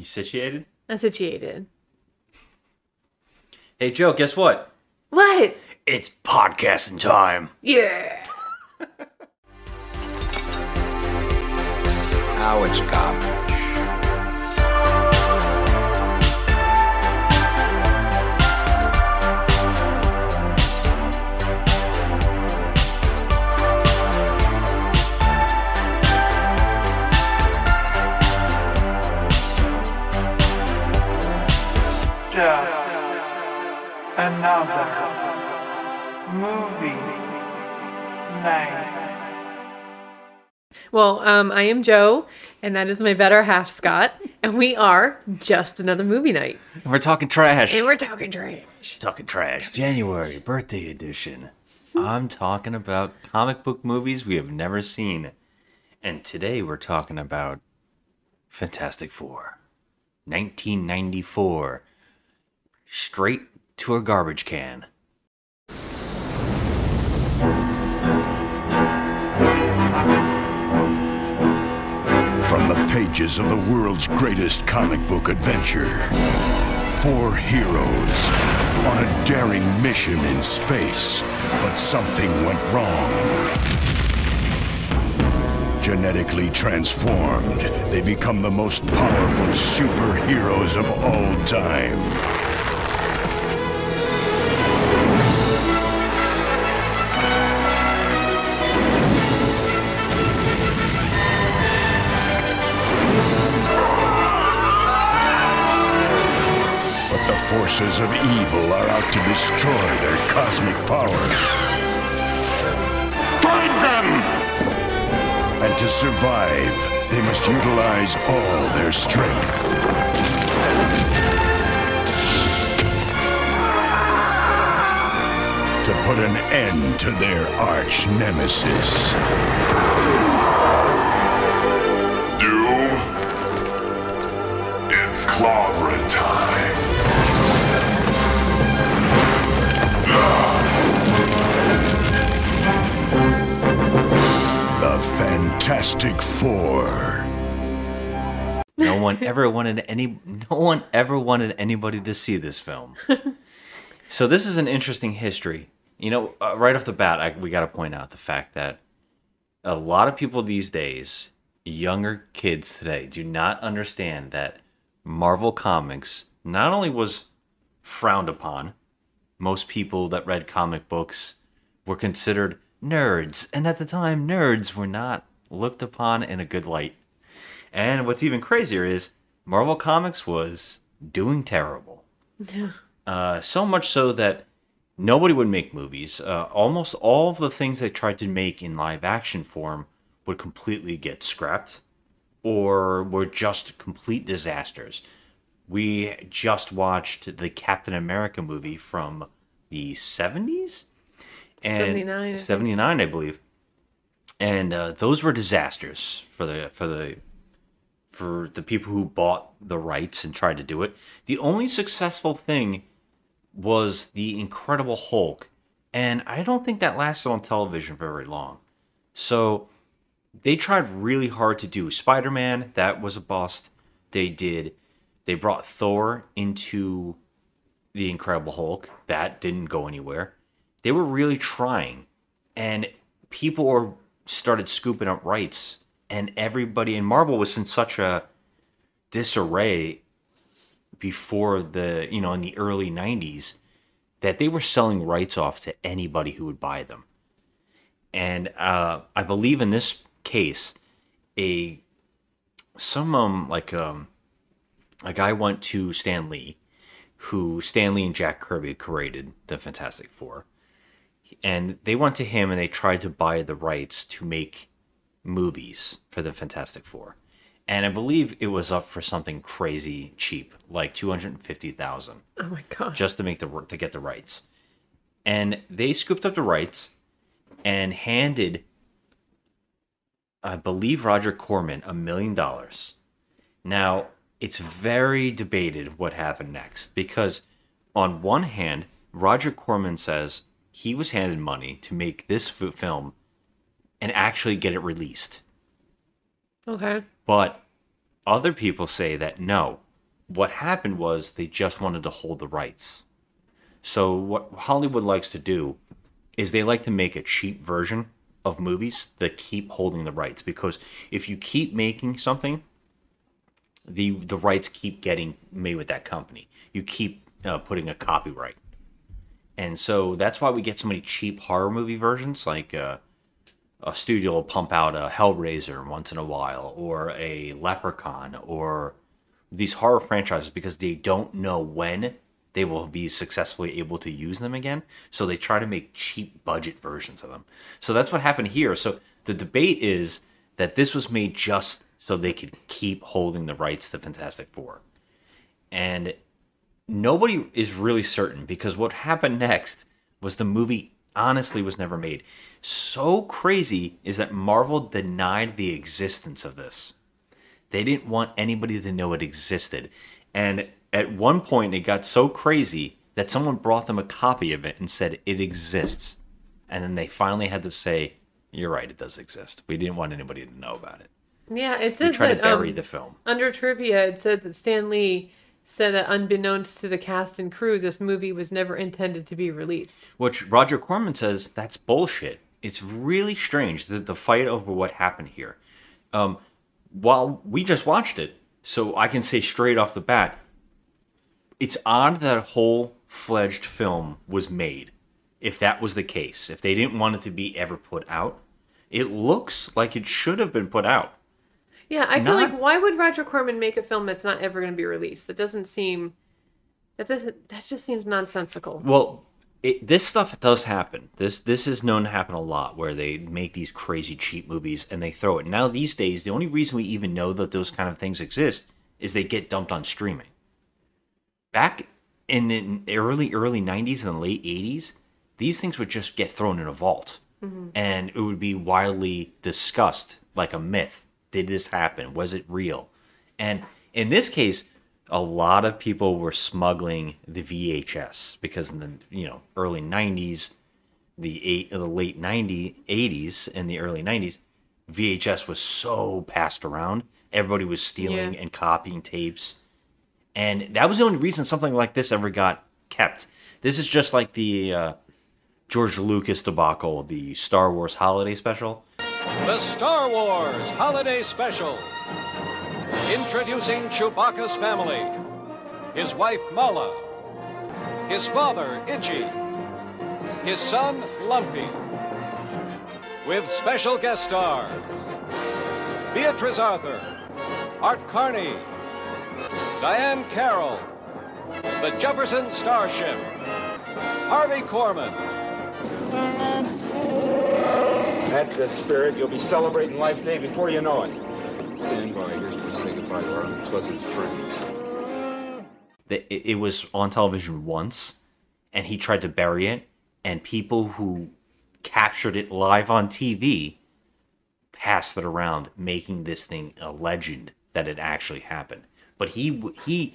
You situated? I'm situated. Hey, Jo, guess what? What? It's podcasting time. Yeah. Now it's garbage. Another movie night. Well, um, I am Jo, and that is my better half, Scott, and we are just another movie night, And we're talking trash. and we're talking trash. talking trash. January birthday edition. I'm talking about comic book movies we have never seen. And today we're talking about Fantastic Four. 1994. Straight to a garbage can. From the pages of the world's greatest comic book adventure, four heroes on a daring mission in space, but something went wrong. Genetically transformed, they become the most powerful superheroes of all time. Forces of evil are out to destroy their cosmic power. Find them! And to survive, they must utilize all their strength. To put an end to their arch nemesis. Doom. It's clobbering time. Fantastic Four. No one ever wanted any no one ever wanted anybody to see this film. so this is an interesting history. You know, uh, right off the bat, I, we got to point out the fact that a lot of people these days, younger kids today, do not understand that Marvel Comics not only was frowned upon, most people that read comic books were considered nerds, and at the time, nerds were not looked upon in a good light. And what's even crazier is Marvel Comics was doing terrible. Yeah. Uh, so much so that nobody would make movies. Uh, almost all of the things they tried to make in live action form would completely get scrapped or were just complete disasters. We just watched the Captain America movie from the 70s? And 79, I 79, I believe. And uh, those were disasters for the for the for the people who bought the rights and tried to do it. The only successful thing was the Incredible Hulk, and I don't think that lasted on television very long. So they tried really hard to do Spider Man. That was a bust. They did. They brought Thor into the Incredible Hulk. That didn't go anywhere. They were really trying, and people were started scooping up rights, and everybody in Marvel was in such a disarray before the you know in the early 90s that they were selling rights off to anybody who would buy them. And uh, i believe in this case a some um like um a guy went to stan lee who stan lee and jack kirby created the fantastic four and they went to him and they tried to buy the rights to make movies for the fantastic four and i believe it was up for something crazy cheap like 250000 Oh my god. just to make the to get the rights. And they scooped up the rights and handed I believe Roger Corman a million dollars. Now, it's very debated what happened next because on one hand, Roger Corman says he was handed money to make this film and actually get it released. Okay. But other people say that no, what happened was they just wanted to hold the rights. So what Hollywood likes to do is they like to make a cheap version of movies that keep holding the rights because if you keep making something the the rights keep getting made with that company. You keep uh, putting a copyright, and so that's why we get so many cheap horror movie versions. Like uh, a studio will pump out a Hellraiser once in a while, or a Leprechaun, or these horror franchises because they don't know when they will be successfully able to use them again. So they try to make cheap budget versions of them. So that's what happened here. So the debate is that this was made just so they could keep holding the rights to Fantastic Four. And nobody is really certain because what happened next was the movie honestly was never made. So crazy is that Marvel denied the existence of this. They didn't want anybody to know it existed. And at one point, it got so crazy that someone brought them a copy of it and said it exists. And then they finally had to say, You're right, it does exist. We didn't want anybody to know about it. Yeah, it We says tried to bury um, the film. under trivia, it said that Stan Lee said that unbeknownst to the cast and crew, this movie was never intended to be released. Which Roger Corman says that's bullshit. It's really strange that the fight over what happened here. Um, while we just watched it, so I can say straight off the bat, it's odd that a whole fledged film was made. If that was the case, if they didn't want it to be ever put out, it looks like it should have been put out. Yeah, I feel like why would Roger Corman make a film that's not ever going to be released? That doesn't seem. That doesn't. That just seems nonsensical. Well, it, this stuff does happen. This this is known to happen a lot, where they make these crazy cheap movies and they throw it. Now these days, the only reason we even know that those kind of things exist is they get dumped on streaming. Back in the early early '90s and the late '80s, these things would just get thrown in a vault, mm-hmm. and it would be widely discussed like a myth. Did this happen? Was it real? And in this case, a lot of people were smuggling the VHS because in the you know early '90s, the eight, the late '90s, '80s, and the early '90s, VHS was so passed around. Everybody was stealing Yeah. and copying tapes, and that was the only reason something like this ever got kept. This is just like the uh, George Lucas debacle, the Star Wars Holiday Special. The Star Wars Holiday Special. Introducing Chewbacca's family. His wife Malla. His father Itchy. His son Lumpy. With special guest stars Beatrice Arthur, Art Carney, Diahann Carroll, the Jefferson Starship, Harvey Korman, That's the spirit. You'll be celebrating Life Day before you know it. Stand by. Here's where we say goodbye to our unpleasant friends. it was on television once and he tried to bury it and people who captured it live on TV passed it around making this thing a legend that it actually happened but he he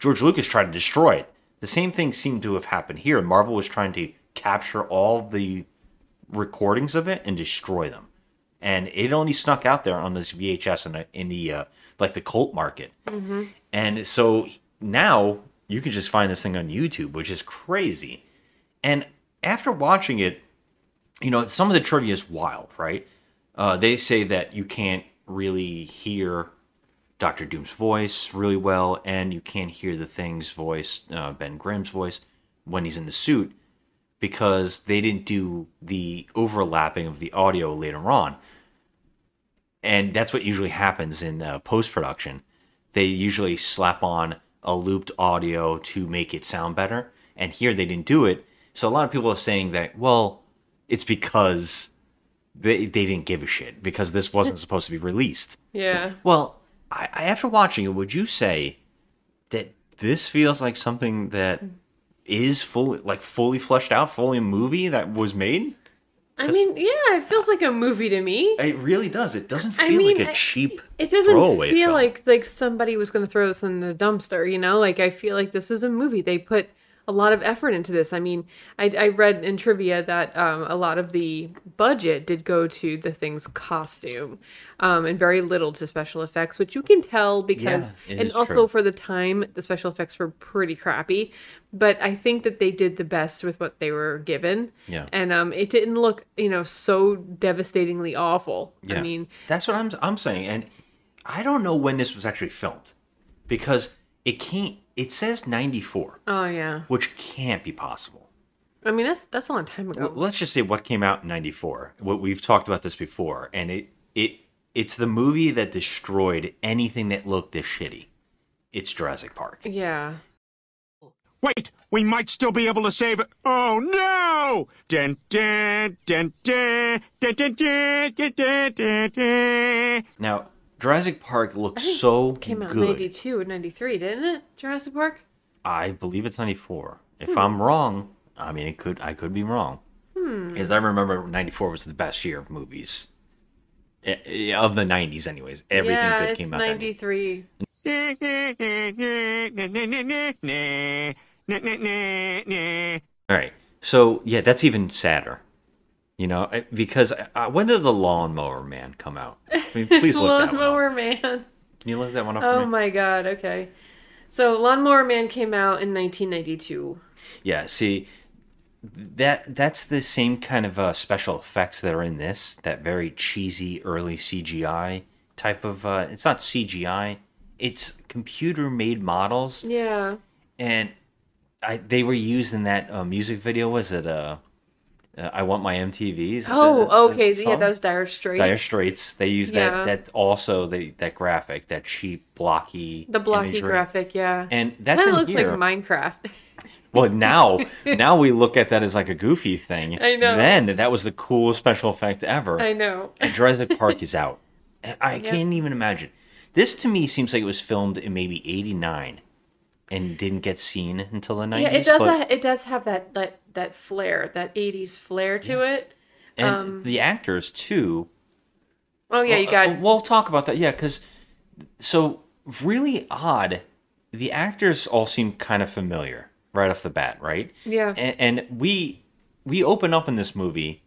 George Lucas tried to destroy it the same thing seemed to have happened here Marvel was trying to capture all the recordings of it and destroy them and it only snuck out there on this VHS in, the- in the uh, like the cult market and so now you can just find this thing on YouTube, which is crazy. And after watching it, you know, some of the trivia is wild, right? Uh, they say that you can't really hear Doctor Doom's voice really well, and you can't hear the Thing's voice, uh, Ben Grimm's voice, when he's in the suit, because they didn't do the overlapping of the audio later on. And that's what usually happens in uh, post production. They usually slap on a looped audio to make it sound better. And here they didn't do it. So a lot of people are saying that, well, it's because they, they didn't give a shit because this wasn't supposed to be released. Yeah. Well, I, I after watching it, would you say that this feels like something that is fully like fully fleshed out, fully a movie that was made? I mean, yeah, it feels like a movie to me. It really does. It doesn't I feel mean, like a I- cheap It doesn't feel film. like like somebody was going to throw this in the dumpster, you know? Like I feel like this is a movie. They put a lot of effort into this. I mean, I, I read in trivia that um, a lot of the budget did go to the thing's costume, um, and very little to special effects, which you can tell because, it and also true. for the time, the special effects were pretty crappy. But I think that they did the best with what they were given. Yeah. And um, it didn't look, you know, so devastatingly awful. Yeah. I mean, that's what I'm I'm saying, and I don't know when this was actually filmed because it can't. It says 94, oh yeah. which can't be possible. I mean, that's that's a long time ago. Well, let's just say what came out in 94 what we've talked about this before and it it it's the movie that destroyed anything that looked this shitty it's jurassic park yeah. Wait, we might still be able to save it. Oh no! Dun, dun, dun, dun, dun, dun, dun, dun, dun, dun, dun. now jurassic park looks so it Came out in good 92 or 93, didn't it? Jurassic Park? i believe it's 94 if Hmm. i'm wrong i mean it could i could be wrong Hmm. because i remember 94 was the best year of movies Eh, eh, of the 90s anyways everything yeah, good it's came out that year. 93. All right. So yeah, that's even sadder. You know, I- because uh, when did the Lawnmower Man come out? I mean, please look that one up. Lawnmower Man. Can you look that one up for Oh my god, okay. So Lawnmower Man came out in 1992. Yeah. See, that that's the same kind of uh, special effects that are in this. That very cheesy early CGI type of. Uh, it's not CGI. It's computer made models, Yeah. and I they were used in that uh, music video. Was it uh, uh, I want my MTVs? That the- Oh, the okay. Yeah, song? that was Dire Straits. Dire Straits. They use Yeah. that that also the that graphic, that cheap blocky The blocky imagery. graphic, yeah. And that's Kinda looks here. like Minecraft. Well, now now we look at that as like a goofy thing. I know. Then that was the coolest special effect ever. I know. And Jurassic Park is out. I can't even imagine. This to me seems like it was filmed in maybe '89 and didn't get seen until the '90s. Yeah, it does. but- ha- it does have that that that flair, that '80s flair to it. and um, the actors too. Oh yeah, you got uh, We'll talk about that. Yeah, because so really odd. The actors all seem kind of familiar right off the bat, right? Yeah. And, and we we open up in this movie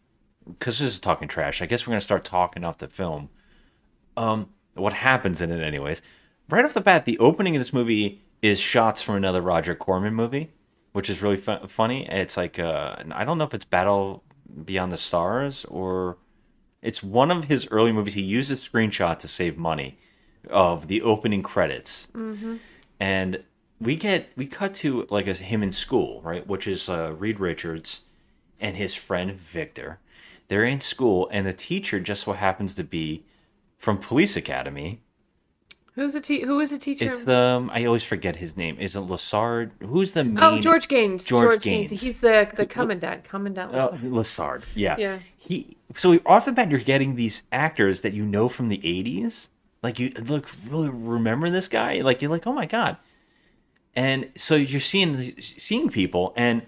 because this is talking trash. I guess we're gonna start talking off the film. Um, what happens in it, anyways? Right off the bat, the opening of this movie is shots from another Roger Corman movie, which is really fu- funny. It's like uh, I don't know if it's Battle Beyond the Stars or it's one of his early movies. He used a screenshot to save money of the opening credits, and we get we cut to like a, him in school, right? Which is uh, Reed Richards and his friend Victor. They're in school, and the teacher just so happens to be from Police Academy. Who's the te- who was the teacher? It's the um, I always forget his name. Is it Lassard? Who's the main? oh George Gaynes. George Gaynes. Gaynes. He's the the commandant. Commandant. Oh, Lassard. Yeah. Yeah. He. So off the bat, you're getting these actors that you know from the '80s. Like you look really remember this guy. Like you're like, oh my god. And so you're seeing seeing people, and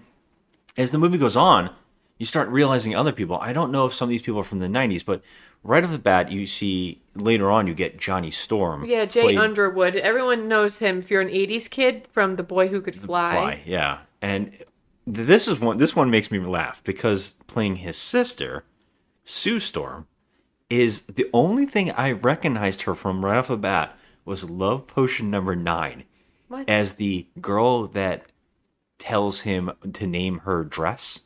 as the movie goes on, you start realizing other people. I don't know if some of these people are from the '90s, but right off the bat, you see later on you get Johnny Storm. yeah, Jay played- Underwood. Everyone knows him if you're an '80s kid from The Boy Who Could Fly. Fly, yeah. And this is one. This one makes me laugh because playing his sister, Sue Storm, is the only thing I recognized her from right off the bat was Love Potion number nine, What? as the girl that tells him to name her dress.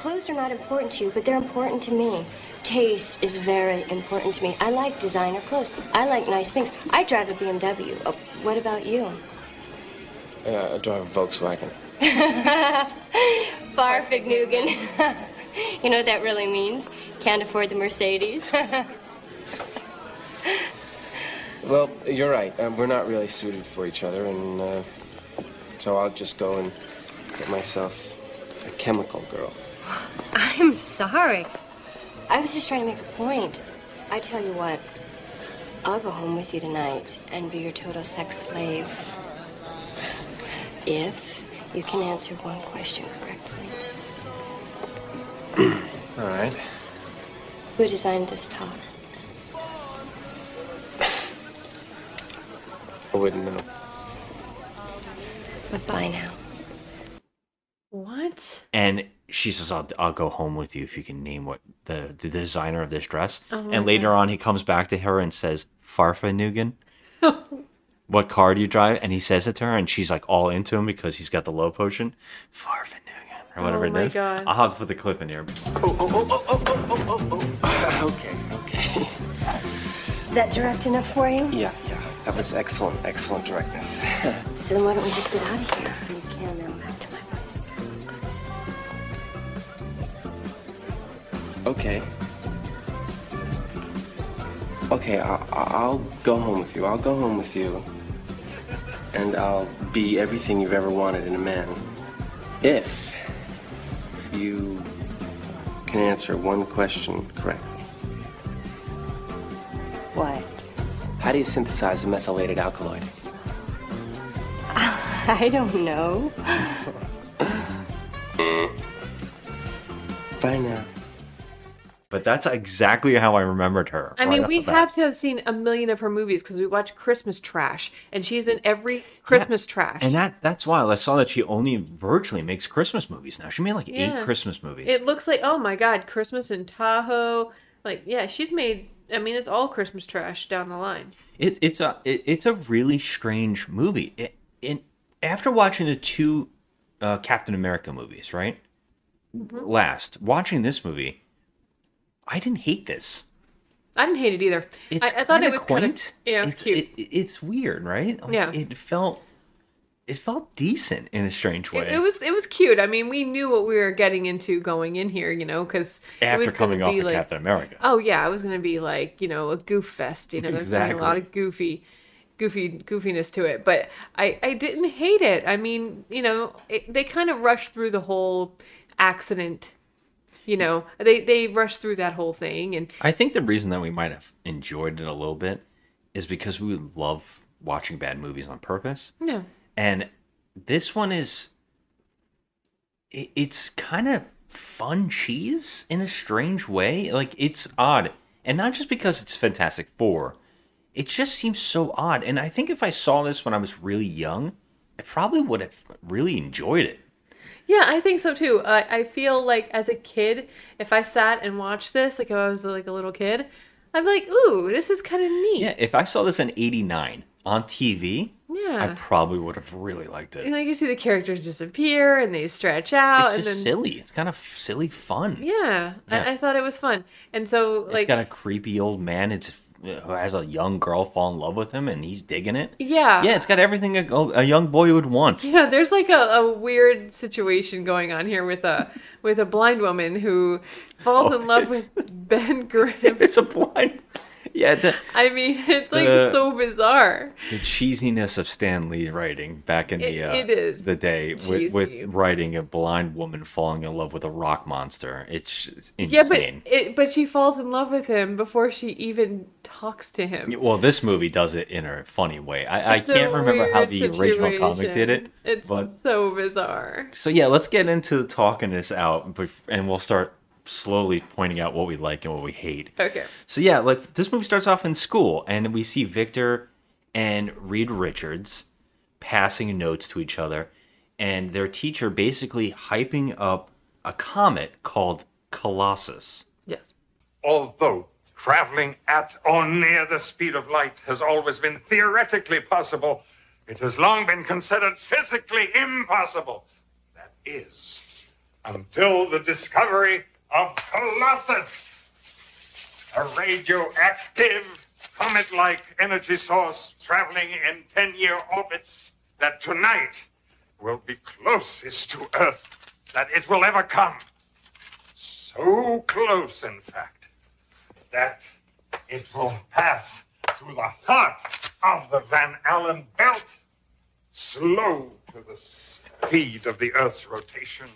Clothes are not important to you, but they're important to me. Taste is very important to me. I like designer clothes. I like nice things. I drive a BMW. Oh, what about you? Uh, I drive a Volkswagen. Fahrvergnügen. you know what that really means? Can't afford the Mercedes. Well, you're right. Um, we're not really suited for each other, and uh, so I'll just go and get myself a chemical girl. I'm sorry. I was just trying to make a point. I tell you what, I'll go home with you tonight and be your total sex slave. If you can answer one question correctly. All right. Who designed this top? I wouldn't know. But Goodbye now. What? and she says, "I'll, I'll go home with you if you can name what the the designer of this dress." Oh and later on, he comes back to her and says, "Farfanugan." what car do you drive? And he says it to her, and she's like all into him because he's got the low potion, Farfanugan or whatever Oh it my is. God. I'll have to put the clip in here. Okay, okay. Is that direct enough for you? Yeah, yeah. That was excellent, excellent directness. So then why don't we just get out of here? Okay. Okay, I'll, I'll go home with you. I'll go home with you. And I'll be everything you've ever wanted in a man. If you can answer one question correctly. What? How do you synthesize a methylated alkaloid? I don't know. Bye now. But that's exactly how I remembered her. I right mean, we have to have seen a million of her movies because we watch Christmas Trash, and she's in every Christmas Trash. And that that's wild. I saw that she only virtually makes Christmas movies now. She made like Yeah. eight Christmas movies. It looks like oh my god, Christmas in Tahoe. Like yeah, she's made. I mean, it's all Christmas trash down the line. It's it's a it, it's a really strange movie. It, in after watching the two uh, Captain America movies, right? Mm-hmm. Last watching this movie, I didn't hate this. I didn't hate it either. It's I, I thought it kinda kind of quaint. yeah, it's, cute. it- it's weird, right? Like, Yeah. it felt it felt decent in a strange way. It, it was it was cute. I mean, we knew what we were getting into going in here, you know, because after coming off of Captain America. Oh yeah, it was gonna be like you know a goof fest. You know, there's gonna be a lot of goofy, goofy goofiness to it. But I I didn't hate it. I mean, you know, it, they kind of rushed through the whole accident. You know, they they rushed through that whole thing, and I think the reason that we might have enjoyed it a little bit is because we love watching bad movies on purpose. yeah, And this one is it, it's kind of fun cheese in a strange way. Like it's odd. And not just because it's Fantastic 4. It just seems so odd. And I think if I saw this when I was really young, I probably would have really enjoyed it. Yeah, I think so too. I I feel like as a kid, if I sat and watched this, like if I was like a little kid, I'd be like, ooh, this is kind of neat. Yeah, if I saw this in 89 on TV, yeah, I probably would have really liked it. And like you see the characters disappear and they stretch out, It's and just then silly. It's kind of silly fun. yeah, Yeah. I, I thought it was fun. And so like It's got a creepy old man. It's who has a young girl fall in love with him, and he's digging it. yeah, Yeah, it's got everything a, a young boy would want. yeah. There's like a, a weird situation going on here with a with a blind woman who falls Oh, in love with Ben Grimm. It's a blind. Yeah, the, I mean, it's like The- so bizarre. the cheesiness of Stan Lee writing back in the It- uh, it is the day with, with writing a blind woman falling in love with a rock monster. It's, it's Yeah, but it, but she falls in love with him before she even talks to him. well, this movie does it in a funny way. I, I It's can't remember how the original comic did it. It's but so bizarre. So yeah, let's get into talking this out, and we'll start slowly pointing out what we like and what we hate. Okay. So yeah, like this movie starts off in school, and we see Victor and Reed Richards passing notes to each other, and their teacher basically hyping up a comet called Colossus. Yes. Although traveling at or near the speed of light has always been theoretically possible, it has long been considered physically impossible. That is, until the discovery of Colossus, a radioactive, comet like energy source traveling in 10 year orbits that tonight will be closest to Earth that it will ever come. So close, in fact, that it will pass through the heart of the Van Allen belt, slow to the speed of the Earth's rotation,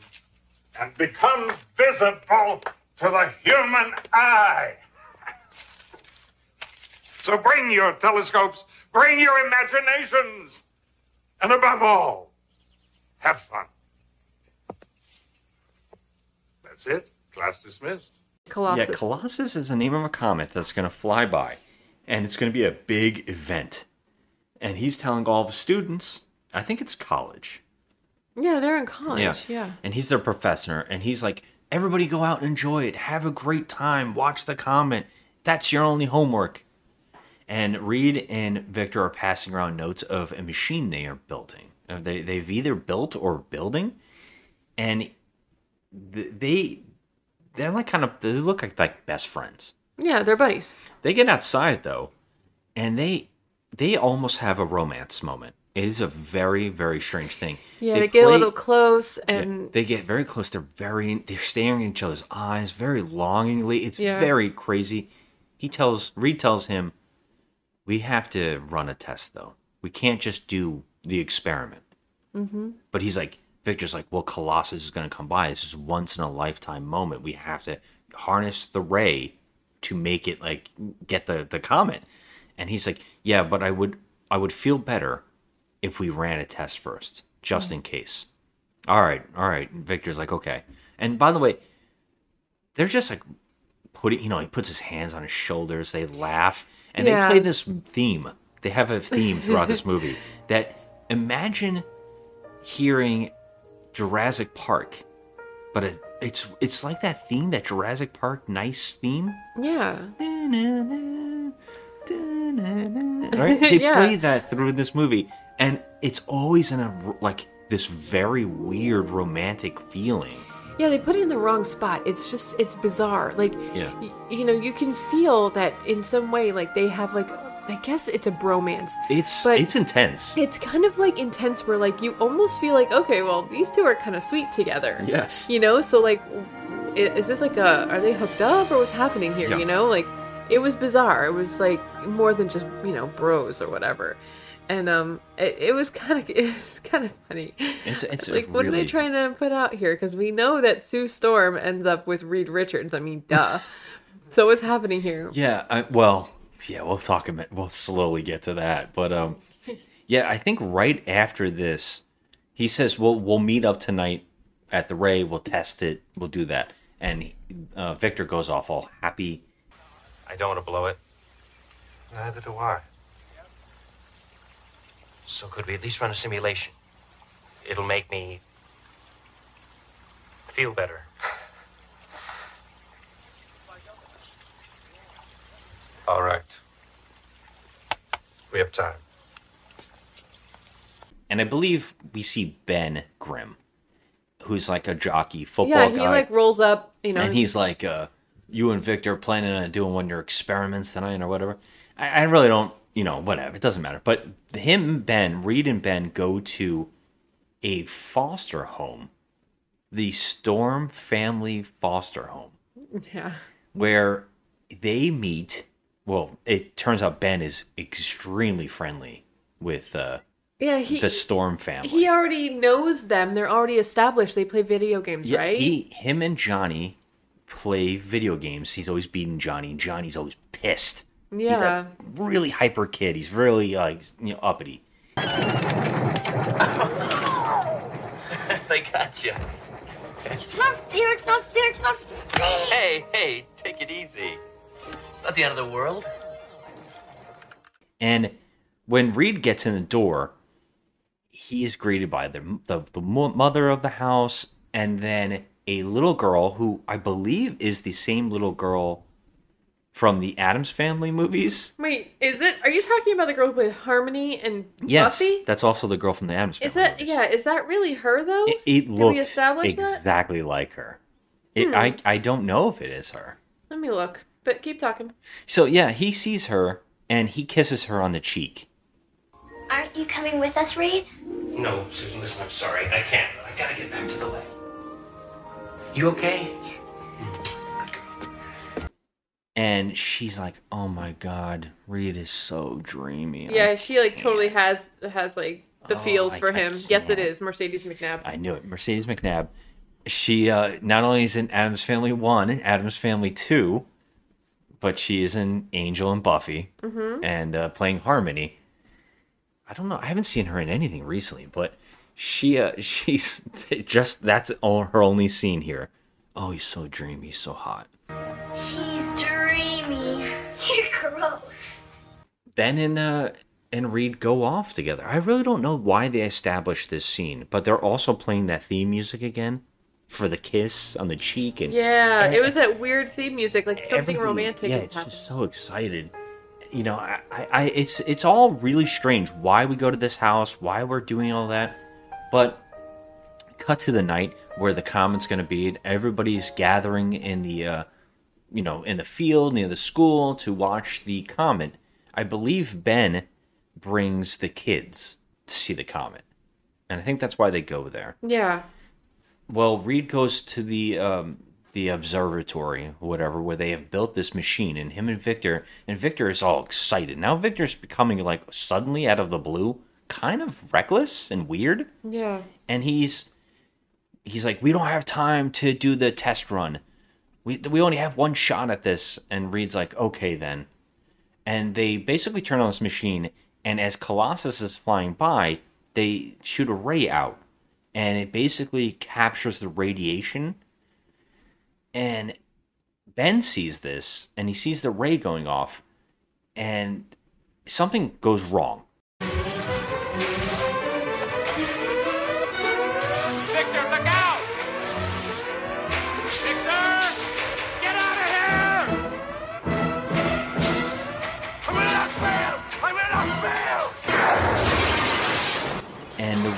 and become visible to the human eye. So bring your telescopes, bring your imaginations, and above all, have fun. That's it. Class dismissed. Colossus. Yeah, Colossus is the name of a comet that's going to fly by, and it's going to be a big event. And he's telling all the students, I think it's college, Yeah, they're in college. Yeah. And he's their professor, and he's like, everybody go out and enjoy it. Have a great time. Watch the comment. That's your only homework. And Reed and Victor are passing around notes of a machine they are building. Uh, They, they've either built or building. And they, they're like kind of, they look like, like best friends. Yeah, they're buddies. They get outside though, and they they almost have a romance moment. It is a very very strange thing. Yeah, they, get a little close yeah, and they get very close. They're very they're staring in each other's eyes very longingly. It's Yeah. very crazy. He tells Reed tells him, "We have to run a test though. We can't just do the experiment." hmm But he's like, Victor's like, well, Colossus is going to come by. This is once in a lifetime moment. We have to harness the ray to make it like get the the comet. And he's like, yeah, but I would I would feel better if we ran a test first, just mm. in case. All right, all right. And Victor's like, okay. And by the way, they're just like putting, you know, he puts his hands on his shoulders. They laugh and Yeah. they play this theme. They have a theme throughout this movie that imagine hearing Jurassic Park, but it, it's it's like that theme, that Jurassic Park nice theme. Yeah. Right? They Yeah. play that through this movie, and it's always in a like this very weird romantic feeling. Yeah, they put it in the wrong spot. It's just it's bizarre. Like Yeah. y- you know, you can feel that in some way like they have like I guess it's a bromance. It's But- it's intense. It's kind of like intense where like you almost feel like okay, well, these two are kind of sweet together. Yes. You know, so like is this like a are they hooked up or what's happening here, Yeah. you know? Like it was bizarre. It was like more than just, you know, bros or whatever. And um it, it was kind of it's kind of funny. It's it's like what are they trying to put out here because we know that Sue Storm ends up with Reed Richards. I mean, duh. so what's happening here? Yeah, I, well, yeah, we'll talk about we'll slowly get to that, but um yeah, I think right after this he says we'll we'll meet up tonight at the Ray, we'll test it, we'll do that. And uh, Victor goes off all happy. I don't want to blow it. Neither do I. So could we at least run a simulation? It'll make me feel better. All right. We have time. And I believe we see Ben Grimm, who's like a jockey football guy. yeah, he guy. like rolls up, you know. and he's like, uh, "You and Victor planning on doing one of your experiments tonight, or whatever." I, I really don't, you know, whatever. It doesn't matter. But him, Ben, Reed, and Ben go to a foster home, the Storm Family Foster Home, yeah. where they meet. Well, it turns out Ben is extremely friendly with uh, Yeah, he the Storm family. he already knows them. They're already established. They play video games, Yeah, right? he, him, and Johnny play video games. He's always beating Johnny, and Johnny's always pissed. He's Yeah. a really hyper kid. He's really uh, like you know uppity. they got you. It's not fair, it's not fair, it's not fair. Hey, hey, take it easy. It's not the end of the world. And when Reed gets in the door, he is greeted by the, the the mother of the house, and then a little girl who I believe is the same little girl from the Addams Family movies. Wait, is it? Are you talking about the girl who played Harmony and Yes, Buffy? that's also the girl from the Addams Family. Is that yeah? Is that really her though? It, it Can we looked that? exactly like her. It, Hmm. I I don't know if it is her. Let me look. But keep talking. So yeah, he sees her and he kisses her on the cheek. Aren't you coming with us, Reed? No, Susan, listen, I'm sorry. I can't. I gotta get back to the lab. You okay? And she's like, "Oh my God, Reed is so dreamy." I- Yeah, she like totally has has like the Oh, feels I- for I him. Yes, it is Mercedes McNabb. I knew it. Mercedes McNabb. She uh, not only is in Addams Family One and Addams Family Two, but she is in Angel and Buffy Mhm. and uh, playing Harmony. I don't know. I haven't seen her in anything recently, but she uh, she's just that's all her only scene here. Oh, he's so dreamy, he's so hot. Ben and uh and Reed go off together. I really don't know why they established this scene, but they're also playing that theme music again for the kiss on the cheek and Yeah, and it was that weird theme music, like something romantic Yeah, is it's happening. just so excited. You know, I, I, it's it's all really strange. Why we go to this house? Why we're doing all that? But cut to the night where the comet's going to be. and Everybody's gathering in the, uh, you know, in the field near the school to watch the comet. I believe Ben brings the kids to see the comet, and I think that's why they go there. Yeah. Well, Reed goes to the um, the observatory, whatever, where they have built this machine, and him and Victor, and Victor is all excited. Now Victor's becoming like suddenly out of the blue, kind of reckless and weird, Yeah. and he's he's like, "We don't have time to do the test run. We we only have one shot at this." And Reed's like, "Okay then." And they basically turn on this machine, and as Colossus is flying by, they shoot a ray out, and it basically captures the radiation. And Ben sees this, and he sees the ray going off, and something goes wrong.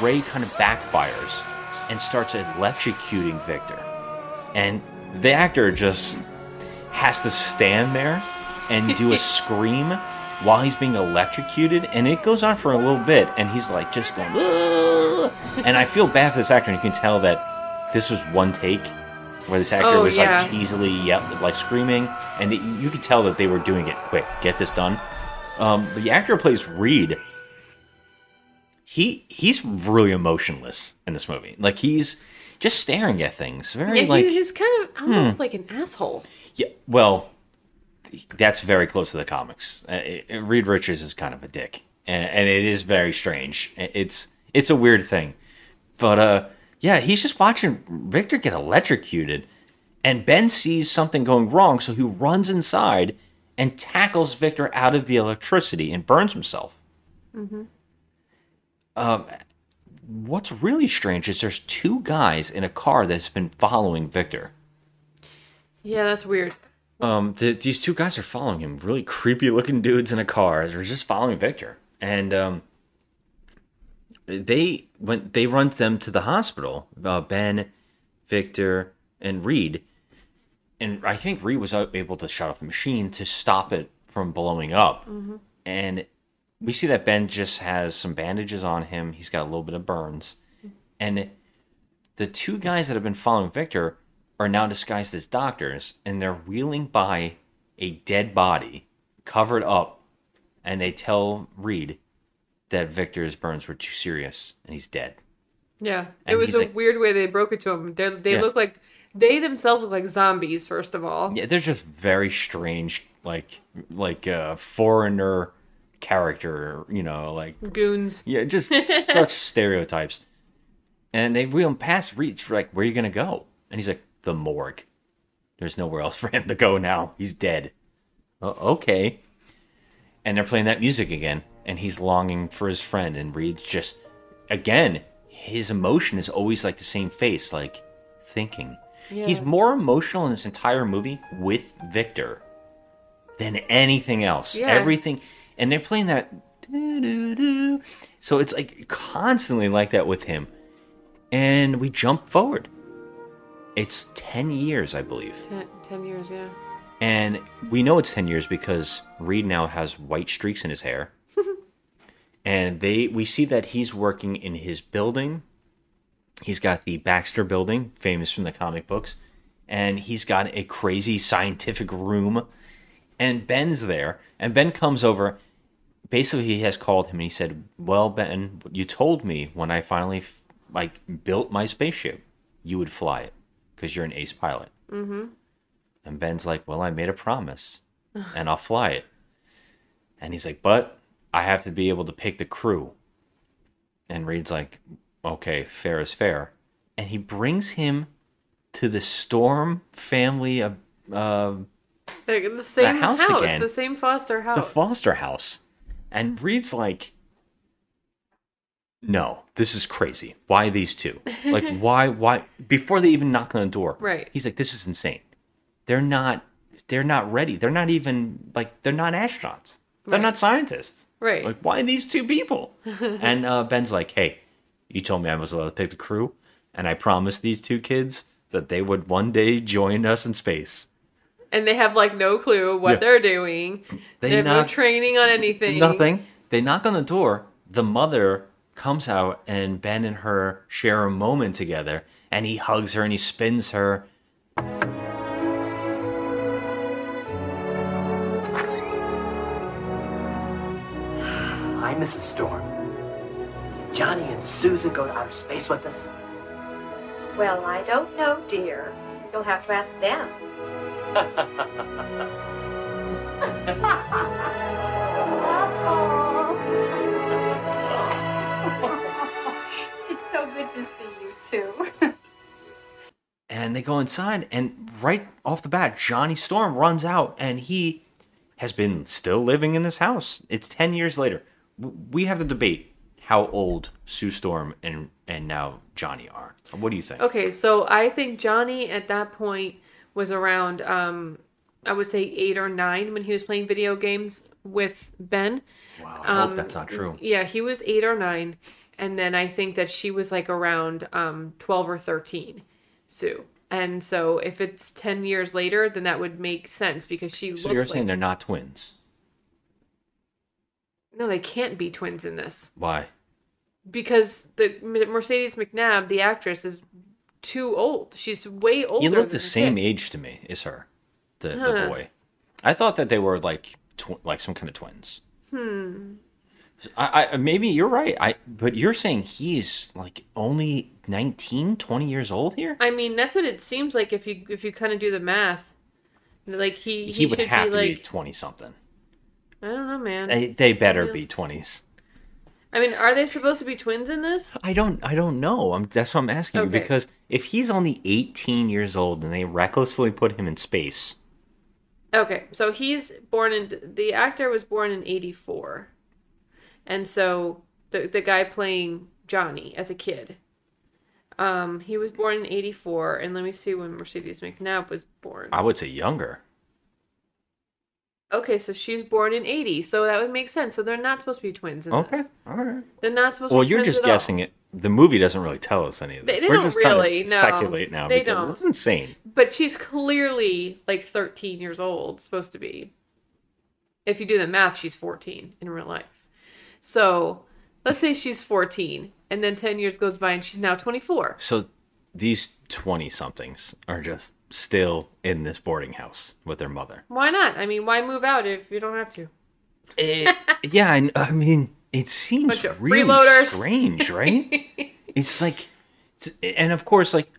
Ray kind of backfires and starts electrocuting Victor. And the actor just has to stand there and do a scream while he's being electrocuted, and it goes on for a little bit, and he's like just going, "Ugh." and I feel bad for this actor. And you can tell that this was one take where this actor Oh, was yeah. like easily, yep, like screaming, and it, you could tell that they were doing it quick. Get this done. Um, the actor plays Reed he he's really emotionless in this movie. Like he's just staring at things. Very Yeah, like he's kind of almost hmm. like an asshole. yeah. Well, that's very close to the comics. Uh, it- it- Reed Richards is kind of a dick, and, and it is very strange. It's it's a weird thing, but uh, yeah, he's just watching Victor get electrocuted, and Ben sees something going wrong, so he runs inside and tackles Victor out of the electricity and burns himself. Mm-hmm. Um, what's really strange is there's two guys in a car that's been following Victor. Yeah, that's weird. Um, th- these two guys are following him, really creepy looking dudes in a car. They're just following Victor, and um, they when they run them to the hospital. Uh, ben, Victor, and Reed, and I think Reed was able to shut off the machine to stop it from blowing up. Mhm. And we see that Ben just has some bandages on him. He's got a little bit of burns, and the two guys that have been following Victor are now disguised as doctors, and they're wheeling by a dead body covered up, and they tell Reed that Victor's burns were too serious and he's dead. Yeah, it was a like- weird way they broke it to him. They they Yeah. look like they themselves look like zombies. First of all, Yeah, they're just very strange, like like a foreigner character, you know, like goons. Yeah, just such stereotypes. And they wheel him past Reach, like, where are you gonna go? And he's like, the morgue. There's nowhere else for him to go now. He's dead. "Oh, okay. And they're playing that music again, and he's longing for his friend. And Reed's just, again, his emotion is always like the same face, like thinking. He's more emotional in this entire movie with Victor than anything else. Yeah. Everything, and they're playing that. So it's like constantly like that with him. And we jump forward. It's 10 years, I believe. ten, 10 years. Yeah. And we know it's 10 years because Reed now has white streaks in his hair. and they we see that he's working in his building. He's got the Baxter building, famous from the comic books, and he's got a crazy scientific room. And Ben's there, and Ben comes over. Basically, he has called him and he said, "Well, Ben, you told me when I finally like built my spaceship, you would fly it because you're an ace pilot." Mm-hmm. And Ben's like, Well, I made a promise and I'll fly it. And he's like, But I have to be able to pick the crew. And Reed's like, Okay, fair is fair. And he brings him to the Storm family, uh, uh, The, the same house house, again. the same foster house. the Foster house. And Reed's like, no, this is crazy. Why these two? Like, why, why? Before they even knock on the door, Right. He's like, this is insane. They're not, they're not ready. They're not even like, they're not astronauts. They're Right. not scientists. Right. Like, why these two people? and uh, Ben's like, hey, you told me I was allowed to pick the crew, and I promised these two kids that they would one day join us in space. And they have like no clue what Yeah. they're doing. They They, have no training on anything. Nothing. They knock on the door. The mother comes out, and Ben and her share a moment together. And he hugs her and he spins her. Hi, Mrs. Storm. Johnny and Susan go to outer space with us? Well, I don't know, dear. You'll have to ask them. It's so good to see you, too. And they go inside, and right off the bat, Johnny Storm runs out, and he has been still living in this house. It's 10 years later. We have the debate how old Sue Storm and, and now Johnny are. What do you think? Okay, so I think Johnny at that point was around, um, I would say eight or nine when he was playing video games with Ben. Wow, I hope that's not true. Yeah, he was eight or nine, and then I think that she was like around um, twelve or thirteen, Sue. And so if it's ten years later, then that would make sense because she So you're like saying they're not twins? no, they can't be twins in this Why? because the Mercedes McNab, the actress, is too old. She's way older. He looked the same kid. age to me as her, the, the boy. I thought that they were like tw- like some kind of twins. Hmm. I, I maybe you're right. I but you're saying he's like only 19, 20 years old here. I mean, that's what it seems like if you if you kind of do the math. Like he he, He, would have be to like be twenty something. I don't know, man. They, they better be twenties. I mean, are they supposed to be twins in this? I don't I don't know. I'm that's what I'm asking you because if he's only 18 years old and they recklessly put him in space, Okay, so he's born in the actor was born in '84, and so the the guy playing Johnny as a kid, um, he was born in '84, and let me see when Mercedes McNab was born. I would say younger. Okay, so she's born in '80, so that would make sense. So they're not supposed to be twins in Okay, this. all right. They're not supposed Well, to be you're twins just at all. guessing it. The movie doesn't really tell us any of They- this. they We're don't just really, trying to no. speculate now They because don't. it's insane. But she's clearly like 13 years old, supposed to be. If you do the math, she's 14 in real life. So let's say she's 14, and then 10 years goes by and she's now 24. So these 20 somethings are just still in this boarding house with their mother. Why not? I mean, why move out if you don't have to? yeah, I, I mean, it seems really freeloaders. strange, right? it's like, it's- and of course, like,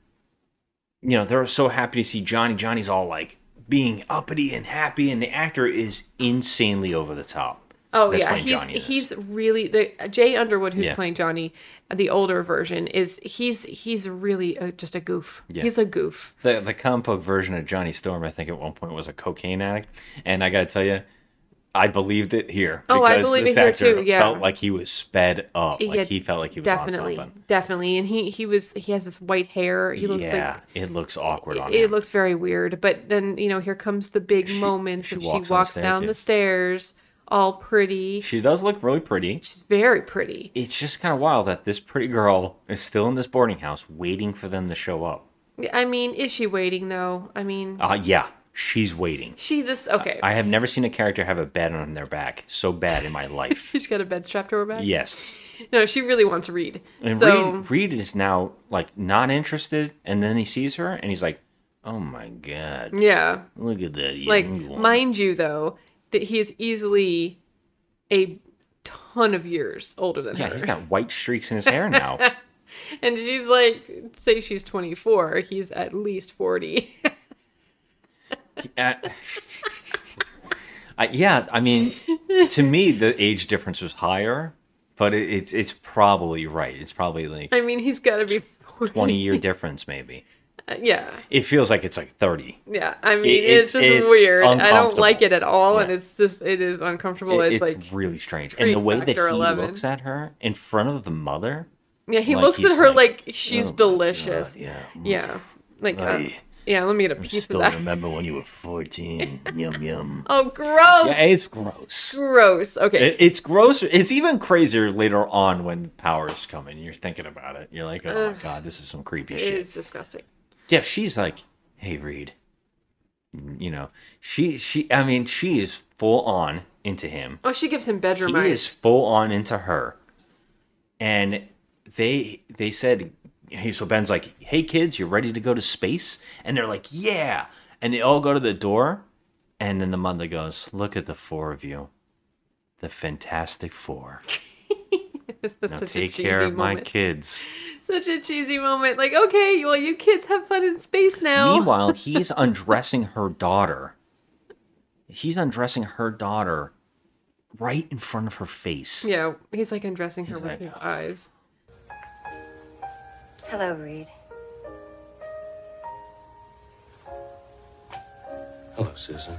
you know, they're so happy to see Johnny. Johnny's all like being uppity and happy, and the actor is insanely over the top. Oh That's yeah, he's Johnny in this. he's really the Jay Underwood who's Yeah. playing Johnny, the older version is he's he's really a, just a goof. Yeah. He's a goof. The the comic book version of Johnny Storm, I think at one point was a cocaine addict, and I got to tell you, I believed it here. Oh, I because believe this it here actor too, yeah. felt like he was sped up, like Yeah, he felt like he was definitely, definitely, and he he was he has this white hair. He looks yeah, like it looks awkward on it, him. looks very weird. But then you know here comes the big moments, she and walks she on the walks down the stairs, all pretty. She does look really pretty. She's very pretty. It's just kind of wild that this pretty girl is still in this boarding house waiting for them to show up. I mean, is she waiting though? I mean, Uh, yeah, she's waiting. she just okay. I have never seen a character have a bed on their back so bad in my life. She's got a bed strapped to her back. yes. No, she really wants to read. And so Reed, Reed is now like not interested, and then he sees her and he's like, "Oh my god, yeah, look at that young like one." mind you though that he is easily a ton of years older than yeah, her. he's got white streaks in his hair now. and she's like, say she's 24, he's at least 40. Uh, I, yeah, I mean, to me, the age difference was higher, but it, it's it's probably right. It's probably like I mean, he's got to be 40. twenty year difference, maybe. Uh, yeah. It feels like it's like 30. Yeah, I mean, It- it's, just weird. I don't like it at all, and it's just it is uncomfortable. It- it's, like really strange. And the way that he 11. looks at her in front of the mother. yeah, he like looks at her like, like, she's "Oh delicious. God, yeah. yeah, like uh, I- yeah. Let me get a piece of that. remember when you were 14. yum, yum. Oh, gross. Yeah, it's gross. Gross. Okay. It, it's gross. It's even crazier later on when powers come in. You're thinking about it. You're like, oh my god, this is some creepy It shit. is disgusting. Yeah, she's like, hey Reed. You know, she she. I mean, she is full on into him. Oh, she gives him bedroom he eyes. is full on into her and they they said hey so ben's like hey kids you're ready to go to space and they're like yeah and they all go to the door and then the mother goes look at the four of you the fantastic four now take care cheesy of my kids Such a cheesy moment. Like, okay, well, you kids have fun in space now. meanwhile he's undressing her daughter he's undressing her daughter right in front of her face yeah, he's like undressing her He's with like, his eyes. Hello, Reed. Hello, Susan.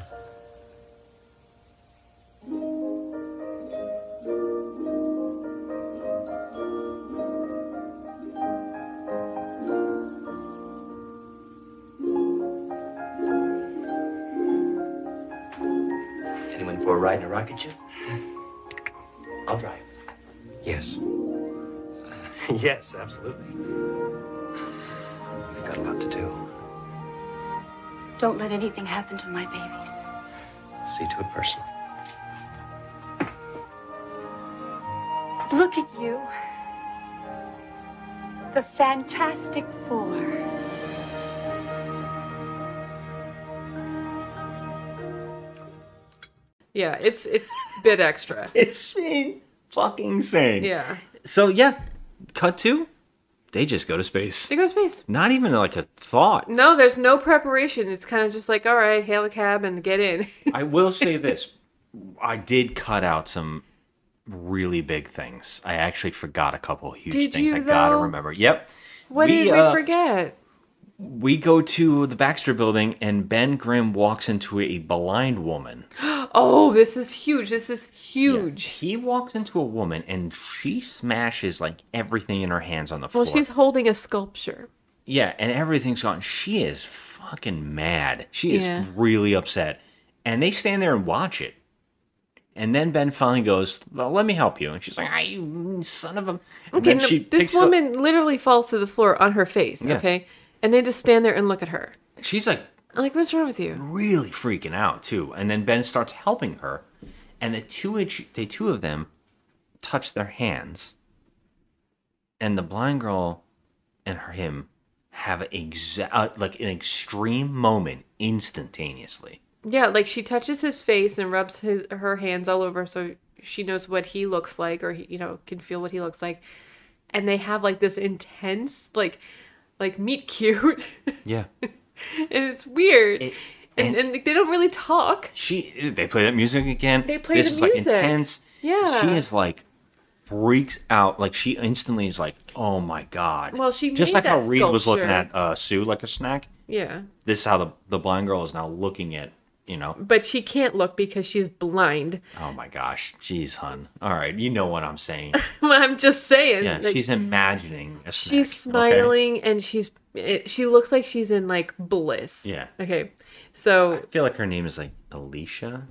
yes, absolutely. We've got a lot to do. Don't let anything happen to my babies. See to it personally. Look at you. The Fantastic Four. Yeah, it's it's a bit extra. it's in fucking insane Yeah. so yeah cut to they just go to space They go to space. not even like a thought No, there's no preparation. It's kind of just like, all right, hail a cab and get in. I will say this. I did cut out some really big things. I actually forgot a couple huge Did things you, I gotta remember. Yep. What did we uh, forget? We go to the Baxter building and Ben Grimm walks into a blind woman. Oh, this is huge. This is huge. He walks into a woman and she smashes like everything in her hands on the floor. Well, she's holding a sculpture. Yeah, and everything's gone. She is fucking mad. She is Yeah. really upset. And they stand there and watch it. And then Ben finally goes, Well, let me help you. And she's like, Ah, you son of a. And Okay, no, this picks up- woman literally falls to the floor on her face. Yes. Okay, and they just stand there and look at her. She's like I'm like, what's wrong with you? really freaking out too. And then Ben starts helping her, and the two each, the two of them touch their hands, and the blind girl and her, him have exa- uh, like an extreme moment instantaneously. Yeah, like she touches his face and rubs his her hands all over so she knows what he looks like or he, you know can feel what he looks like, and they have like this intense like like meet cute, Yeah. and it's weird. and, and they don't really talk. She they play that music again. They play this the is like intense. Yeah. She is like freaks out. Like she instantly is like, "Oh my god!" Well, she just like how Reed was looking at uh, Sue like a snack. Yeah. This is how the the blind girl is now looking at you know. But she can't look because she's blind. Oh my gosh, jeez, hun. All right, you know what I'm saying. I'm just saying. yeah, like, she's imagining a snack. she's okay? smiling and she's it, she looks like she's in like bliss. Yeah. Okay. So I feel like her name is like Alicia.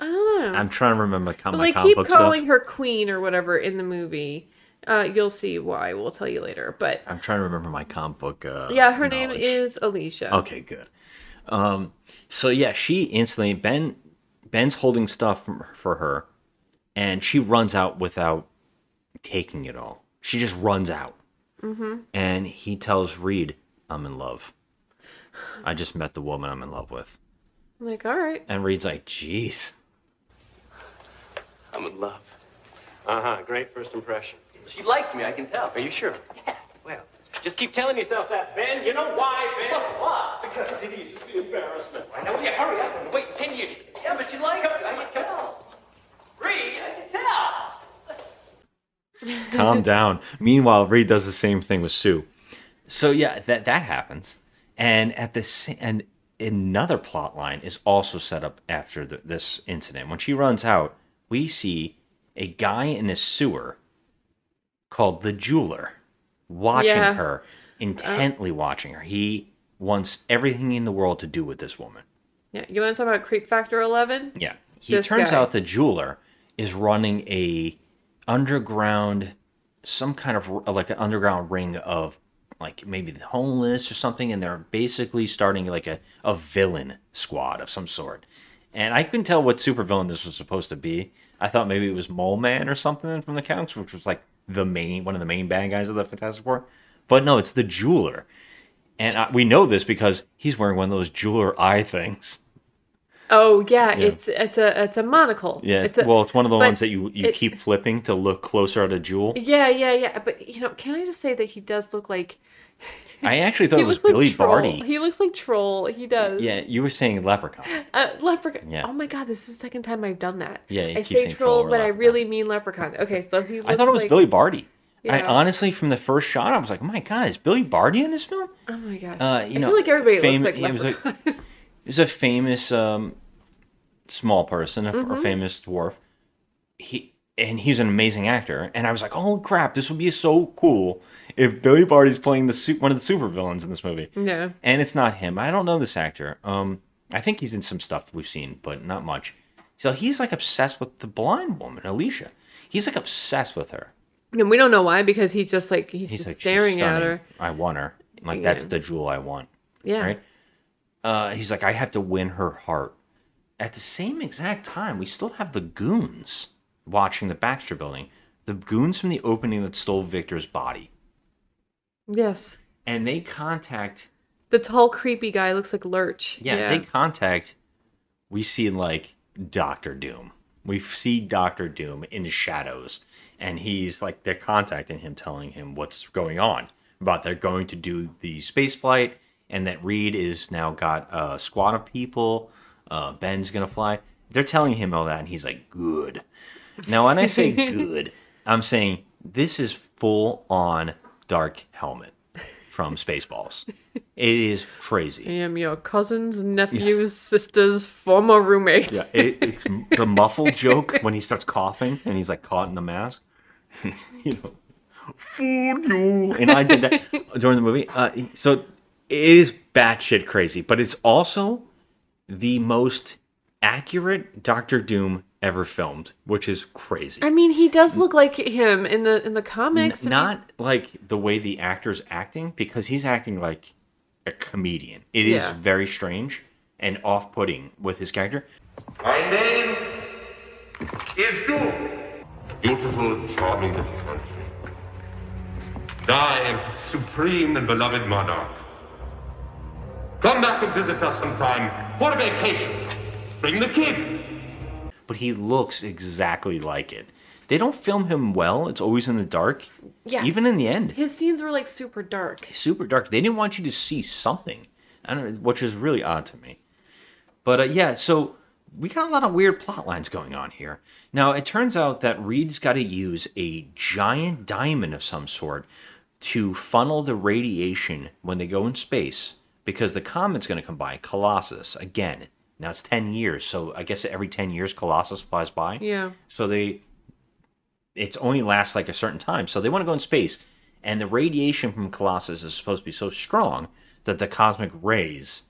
I don't know. I'm trying to remember co- but comic keep calling stuff. her queen or whatever in the movie. Uh, you'll see why. We'll tell you later. But I'm trying to remember my comic book. Uh, yeah, her name is Alicia. Okay, good. Um, so yeah, she instantly Ben Ben's holding stuff from, for her, and she runs out without taking it all. She just runs out, Mm-hmm. and he tells Reed, "I'm in love. I just met the woman I'm in love with." I'm like, all right. And Reed's like, "Jeez." I'm in love. Uh huh. Great first impression. She likes me, I can tell. Are you sure? Yeah. Well, just keep telling yourself that, Ben. You know why, Ben? Why? Because it is eases the embarrassment. I know. Will you hurry up and wait ten years? Yeah, but she likes me. I can tell. Reed, I can tell. calm down. Meanwhile, Reed does the same thing with Sue. So yeah, that that happens, And at the sa- and another plot line is also set up after the, this incident. When she runs out, we see a guy in a sewer called the jeweler watching Yeah. Her, intently watching her. He wants everything in the world to do with this woman. Yeah, you want to talk about Creep Factor 11? Yeah. He This turns guy. out the jeweler is running a underground some kind of like an underground ring of like maybe the homeless or something and they're basically starting like a, a villain squad of some sort. And I couldn't tell what supervillain this was supposed to be. I thought maybe it was Mole Man or something from the comics, which was like the main one of the main bad guys of the Fantastic Four. But no, it's the jeweler. And I, we know this because he's wearing one of those jeweler eye things. Oh yeah, Yeah. it's it's a it's a monocle. Yeah, it's a, well, it's one of the ones that you you it- keep flipping to look closer at a jewel. Yeah, yeah, yeah. But you know, can I just say that he does look like I actually thought it was like Billy Troll. Barty. He looks like troll. He does. Yeah, you were saying leprechaun. Uh, leprechaun. Yeah. Oh my god, this is the second time I've done that. Yeah, I say troll, troll but I really mean leprechaun. Okay, so he. I thought it was like, Billy Barty. I Yeah. honestly, from the first shot, I was like, "Oh my god, is Billy Barty in this film?" Oh my gosh. Uh, you I know, feel like everybody fam- looks like he was a- leprechaun. He was a famous um, small person, a, Mhm. famous dwarf. He and he's an amazing actor. And I was like, "Holy crap, this would be so cool if Billy Barty's playing the su- one of the supervillains in this movie." Yeah. And it's not him. I don't know this actor. Um, I think he's in some stuff we've seen, but not much. So he's like obsessed with the blind woman, Alicia. He's like obsessed with her. and we don't know why because he's just like he's, He's just like staring at her. I want her. Like Yeah. that's the jewel I want. Yeah. Right. Uh, he's like, I have to win her heart. At the same exact time, we still have the goons watching the Baxter Building. The goons from the opening that stole Victor's body, Yes. and they contact. The tall, creepy guy looks like Lurch. Yeah, they contact. We see like Doctor Doom. We see Doctor Doom in the shadows, and he's like they're contacting him, telling him what's going on about they're going to do the space flight, and that Reed is now got a squad of people. Uh, Ben's gonna fly. They're telling him all that, and he's like, "Good." Now, when I say good, I'm saying this is full on Dark Helmet from Spaceballs. It is crazy. I am your cousin's nephew's sister's former roommate. Yeah, it, it's the muffle joke when he starts coughing and he's like caught in the mask. you know, fool you. And I did that during the movie. Uh, so it is batshit crazy, but it's also the most accurate Doctor Doom ever filmed, which is crazy. I mean, he does look like him in the in the comics. N- not like the way the actor's acting, because he's acting like a comedian. It is Yeah. very strange and off-putting with his character. My name is Doom. Beautiful, charming little country. I am supreme and beloved monarch. Come back and visit us sometime for a vacation. Bring the kids. but he looks exactly like it. They don't film him well. It's always in the dark. Yeah. Even in the end, His scenes were like super dark. super dark. They didn't want you to see something. I don't know, which is really odd to me. But uh, yeah, so we got a lot of weird plot lines going on here. Now it turns out that Reed's got to use a giant diamond of some sort to funnel the radiation when they go in space because the comet's going to come by Colossus again. Now it's 10 years, so I guess every 10 years Colossus flies by. Yeah. So they it's only lasts like a certain time. So they want to go in space, and the radiation from Colossus is supposed to be so strong that the cosmic rays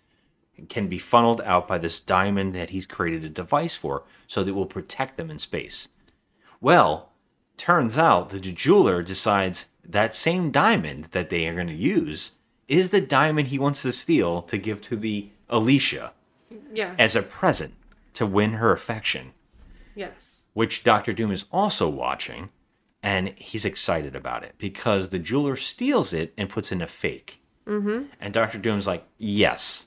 can be funneled out by this diamond that he's created a device for, so that it will protect them in space. Well, turns out the jeweler decides that same diamond that they are going to use is the diamond he wants to steal to give to the Alicia Yeah. as a present to win her affection Yes. which Doctor Doom is also watching, and he's excited about it because the jeweler steals it and puts in a fake. Mm-hmm. And Doctor Doom's like, yes.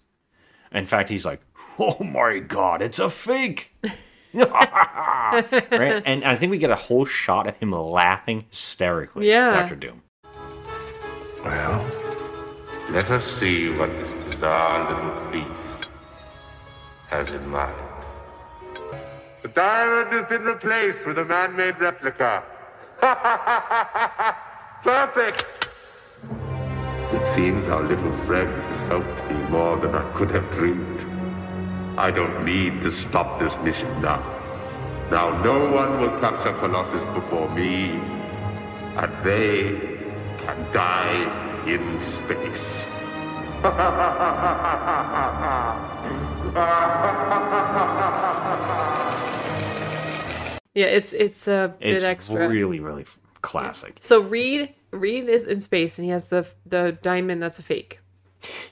In fact, he's like, oh my god, it's a fake. right? And I think we get a whole shot of him laughing hysterically. Yeah. Doctor Doom. Well, let us see what this bizarre little thief has in mind. The diamond has been replaced with a man-made replica. Perfect! It seems our little friend has helped me more than I could have dreamed. I don't need to stop this mission now. Now no one will capture Colossus before me, and they can die in space. Yeah, it's it's a bit It's extra. really, really classic. So Reed Reed is in space and he has the the diamond that's a fake.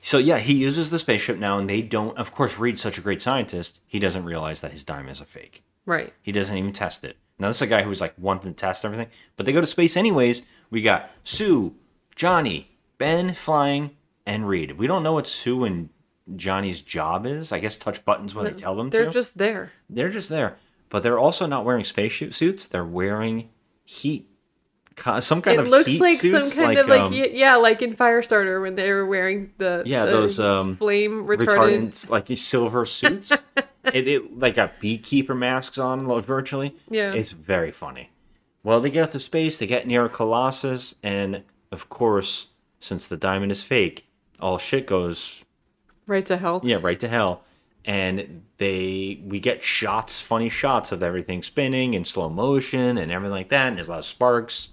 So yeah, he uses the spaceship now, and they don't. Of course, Reed's such a great scientist, he doesn't realize that his diamond is a fake. Right. He doesn't even test it. Now this is a guy who's like wanting to test everything, but they go to space anyways. We got Sue, Johnny, Ben flying, and Reed. We don't know what Sue and Johnny's job is. I guess touch buttons when they tell them They're to. just there. They're just there, but they're also not wearing spacesuit suits. They're wearing heat, some kind it of looks heat like suits, some kind of like um, yeah, like in Firestarter when they were wearing the yeah, the those um flame retardant. like these silver suits. it, it like got beekeeper masks on virtually. Yeah. it's very funny. Well, they get up to space. They get near Colossus, and of course, since the diamond is fake, all shit goes right to hell. yeah right to hell. And they we get shots, funny shots of everything spinning in slow motion and everything like that. And there's a lot of sparks,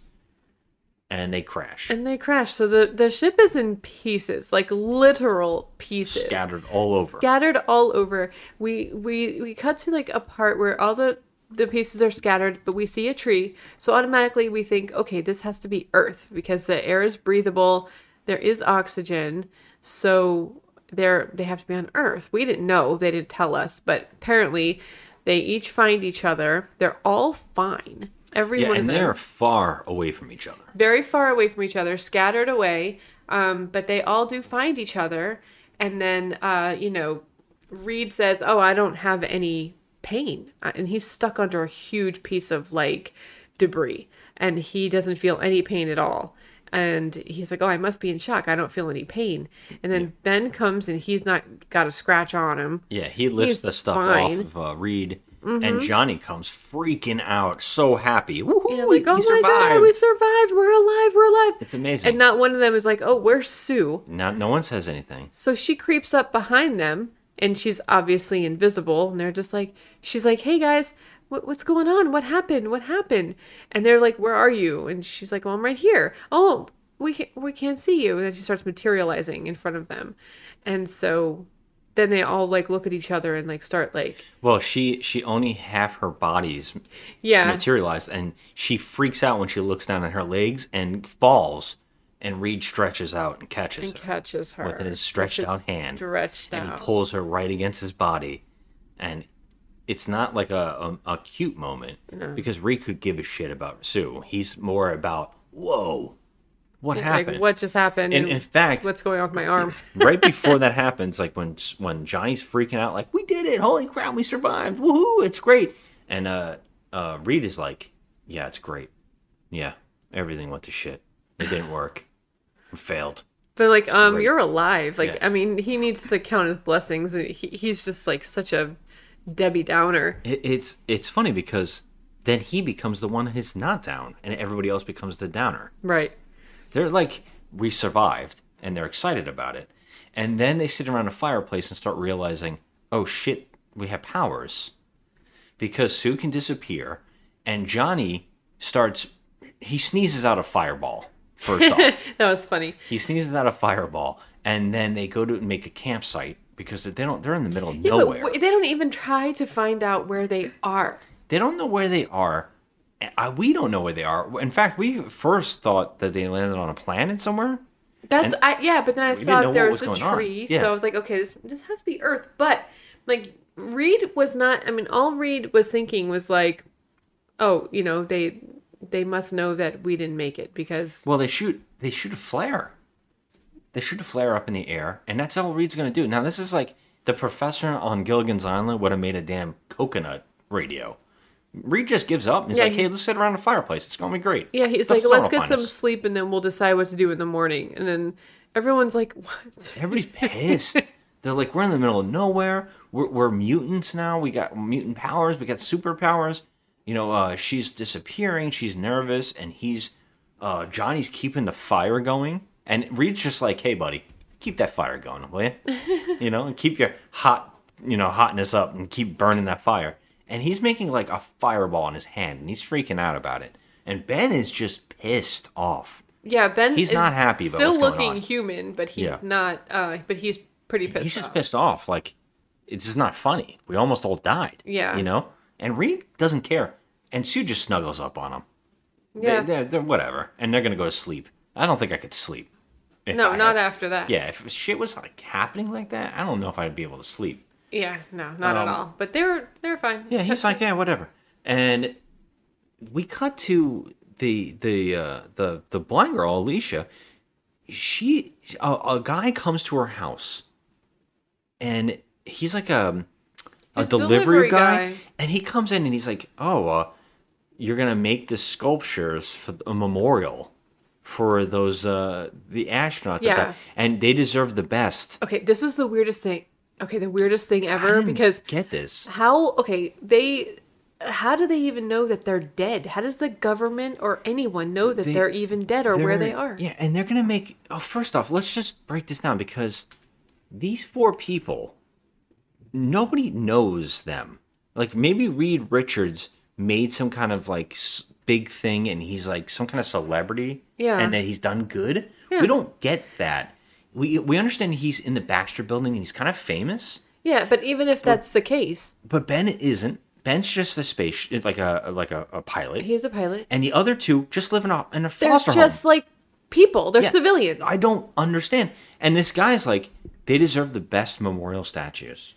and they crash. And they crash. So the the ship is in pieces, like literal pieces. scattered all over. scattered all over. We we we cut to like a part where all the the pieces are scattered, but we see a tree. So automatically we think, okay, this has to be Earth because the air is breathable. There is oxygen. So they're they have to be on Earth. We didn't know. They didn't tell us, but apparently they each find each other. They're all fine. Every yeah, one and of them they're far away from each other. very far away from each other, scattered away. Um, but they all do find each other. And then, uh, you know, Reed says, "Oh, I don't have any pain," Uh, and he's stuck under a huge piece of like debris, and he doesn't feel any pain at all. And he's like, "Oh, I must be in shock. I don't feel any pain." And then Ben comes and he's not got a scratch on him. Yeah, he lifts He's the stuff fine. off of uh, Reed, Mhm. and Johnny comes freaking out, so happy. Woohoo! Yeah, we, like, oh my survived. god, we survived. We're alive. We're alive. It's amazing. And not one of them is like, "Oh, where's Sue?" Now, no one says anything. So she creeps up behind them and she's obviously invisible. And they're just like, she's like, hey guys, what, what's going on? What happened? What happened? And they're like, where are you? And she's like, well, I'm right here. Oh, we can't, we can't see you. And then she starts materializing in front of them. And so then they all like look at each other and like start like, Well, she she only half her body's Yeah. materialized, and she freaks out when she looks down at her legs and falls. And Reed stretches out and catches and her catches her with his stretched out hand, Stretched and out. he pulls her right against his body, and it's not like a a, a cute moment No. because Reed could give a shit about Sue. He's more about whoa, what Like, happened? what just happened? And and in fact, what's going on with my arm? right before that happens, like when when Johnny's freaking out, like we did it, holy crap, we survived, woohoo, it's great. And uh, uh, Reed is like, yeah, it's great, yeah, everything went to shit, it didn't work, it failed. But like, um, great. you're alive. Like, Yeah. I mean, he needs to count his blessings, and he, he's just like such a Debbie Downer. It, it's it's funny because then he becomes the one who's not down, and everybody else becomes the downer. Right. They're like, we survived, and they're excited about it. And then they sit around a fireplace and start realizing, oh shit, we have powers. Because Sue can disappear, and Johnny starts, he sneezes out a fireball, first off. that was funny. He sneezes out a fireball, and then they go to make a campsite because they don't, they're in the middle of Yeah, nowhere. but they don't even try to find out where they are. They don't know where they are. Uh, We don't know where they are. In fact, we first thought that they landed on a planet somewhere. That's I yeah, but then I saw there was, was a tree, Yeah. so I was like, okay, this this has to be Earth. But like Reed was not. I mean, all Reed was thinking was like, oh, you know, they they must know that we didn't make it because Well, they shoot they shoot a flare. They shoot a flare up in the air, and that's all Reed's gonna do. Now, this is like the professor on Gilligan's Island would have made a damn coconut radio. Reed just gives up. And he's Yeah, like, he- "Hey, let's sit around a fireplace. It's gonna be great." yeah, he's The like, let's get some us." sleep and then we'll decide what to do in the morning. And then everyone's like, what? Everybody's pissed. They're like, we're in the middle of nowhere. We're, we're mutants now. We got mutant powers. We got superpowers. You know, uh, she's disappearing. She's nervous, and he's uh, Johnny's keeping the fire going And Reed's just like, "Hey, buddy, keep that fire going, will you? you know, and keep your hot, you know, hotness up and keep burning that fire." And he's making like a fireball in his hand, and he's freaking out about it. And Ben is just pissed off. Yeah, Ben. He's is not happy about Still looking human, but he's Yeah. not. Uh, but he's pretty pissed. Off. He's just off. pissed off. Like it's just not funny. We almost all died. Yeah. you know. And Reed doesn't care, and Sue just snuggles up on him. Yeah. They, are they're whatever, and they're gonna go to sleep. I don't think I could sleep. No, I not had- after that. Yeah, if shit was like happening like that, I don't know if I'd be able to sleep. Yeah, no, not at Um, all. But they were they were fine. Yeah, he's like, yeah, whatever. And we cut to the the uh, the the blind girl, Alicia. She a, a guy comes to her house, and he's like a a His delivery, delivery guy, guy. and he comes in and he's like, oh, uh, you're gonna make the sculptures for a memorial for those uh the astronauts, Yeah. that- and they deserve the best. Okay, this is the weirdest thing. Okay, the weirdest thing ever because get this. how okay they how do they even know that they're dead? How does the government or anyone know that They- are even dead or where they They're- Yeah, and they're gonna make. Oh, first off, let's just break this down because these four people, nobody knows them. Like maybe Reed Richards made some kind of like big thing, and he's like some kind of celebrity. Yeah. and that he's done good. Yeah. We don't get that. We we understand he's in the Baxter Building and he's kind of famous, Yeah, but even if that's the case, but Ben isn't. Ben's just a space, like a like a, a pilot, he's a pilot. and the other two just live in a in a They're foster home. just like people. They're Yeah. civilians. I don't understand. And this guy's like, they deserve the best memorial statues.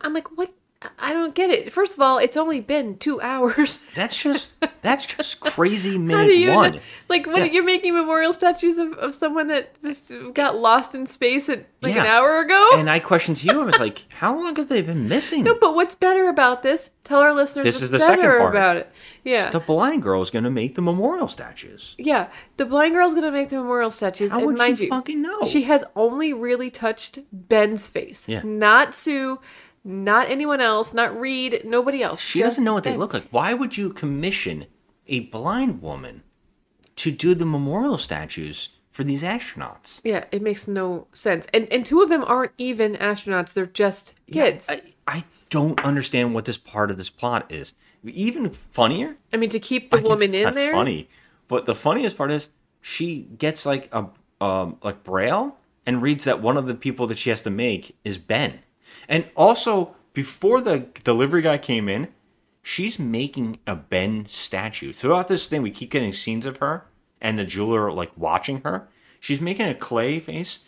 I'm like, what? I don't get it. First of all, it's only been two hours. That's just that's just crazy minute one. like? What Yeah. you're making memorial statues of, of someone that just got lost in space at like an hour ago? And I questioned to you, I was like, how long have they been missing? no, but what's better about this? Tell our listeners This is the better second part. about it. Yeah, The blind girl is gonna make the memorial statues. yeah. The blind girl's gonna make the memorial statues. How and would mind she you, fucking know? She has only really touched Ben's face, Yeah. not Sue, not anyone else, not Reed, nobody else. She doesn't know what they look like. Why would you commission a blind woman to do the memorial statues for these astronauts? Yeah, it makes no sense. And and two of them aren't even astronauts; they're just kids. I, I don't understand what this part of this plot is. Even funnier, I mean, to keep the I woman in there. Funny, but the funniest part is she gets like a um like braille and reads that one of the people that she has to make is Ben, and also before the delivery guy came in, she's making a Ben statue. Throughout this thing, we keep getting scenes of her and the jeweler like watching her. She's making a clay face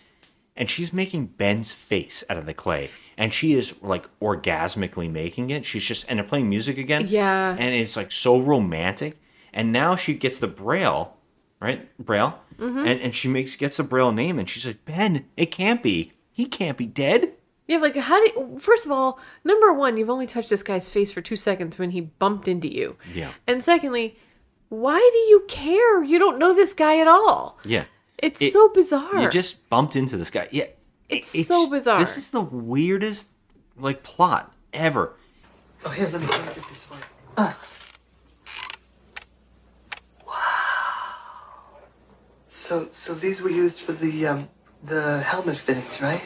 and she's making Ben's face out of the clay, and she is like orgasmically making it. She's just and they're playing music again, Yeah. and it's like so romantic. And now she gets the braille, right? Braille, Mhm. and and she makes gets the braille name, and she's like, Ben, it can't be. He can't be dead. Yeah, like how do? You, first of all, number one, you've only touched this guy's face for two seconds when he bumped into you, Yeah, and secondly, why do you care? You don't know this guy at all. yeah. It's It- so bizarre. You just bumped into this guy. Yeah, It's so bizarre. This is the weirdest like plot ever. Oh, here, let me, let me get this one. Ah. Wow. So, so these were used for the um, the helmet fittings, right?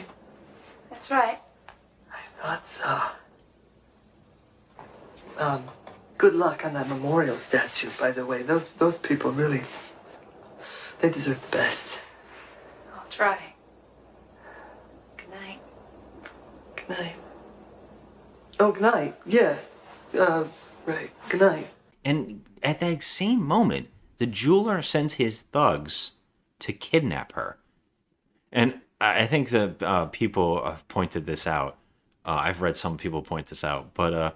That's right. I thought so. Um, good luck on that memorial statue, by the way. Those those people really, they deserve the best. I'll try. Good night. Good night. Oh, good night. Yeah. Uh, right. Good night. And at that same moment, the jeweler sends his thugs to kidnap her. And I think that uh, people have pointed this out. Uh, I've read some people point this out, but uh,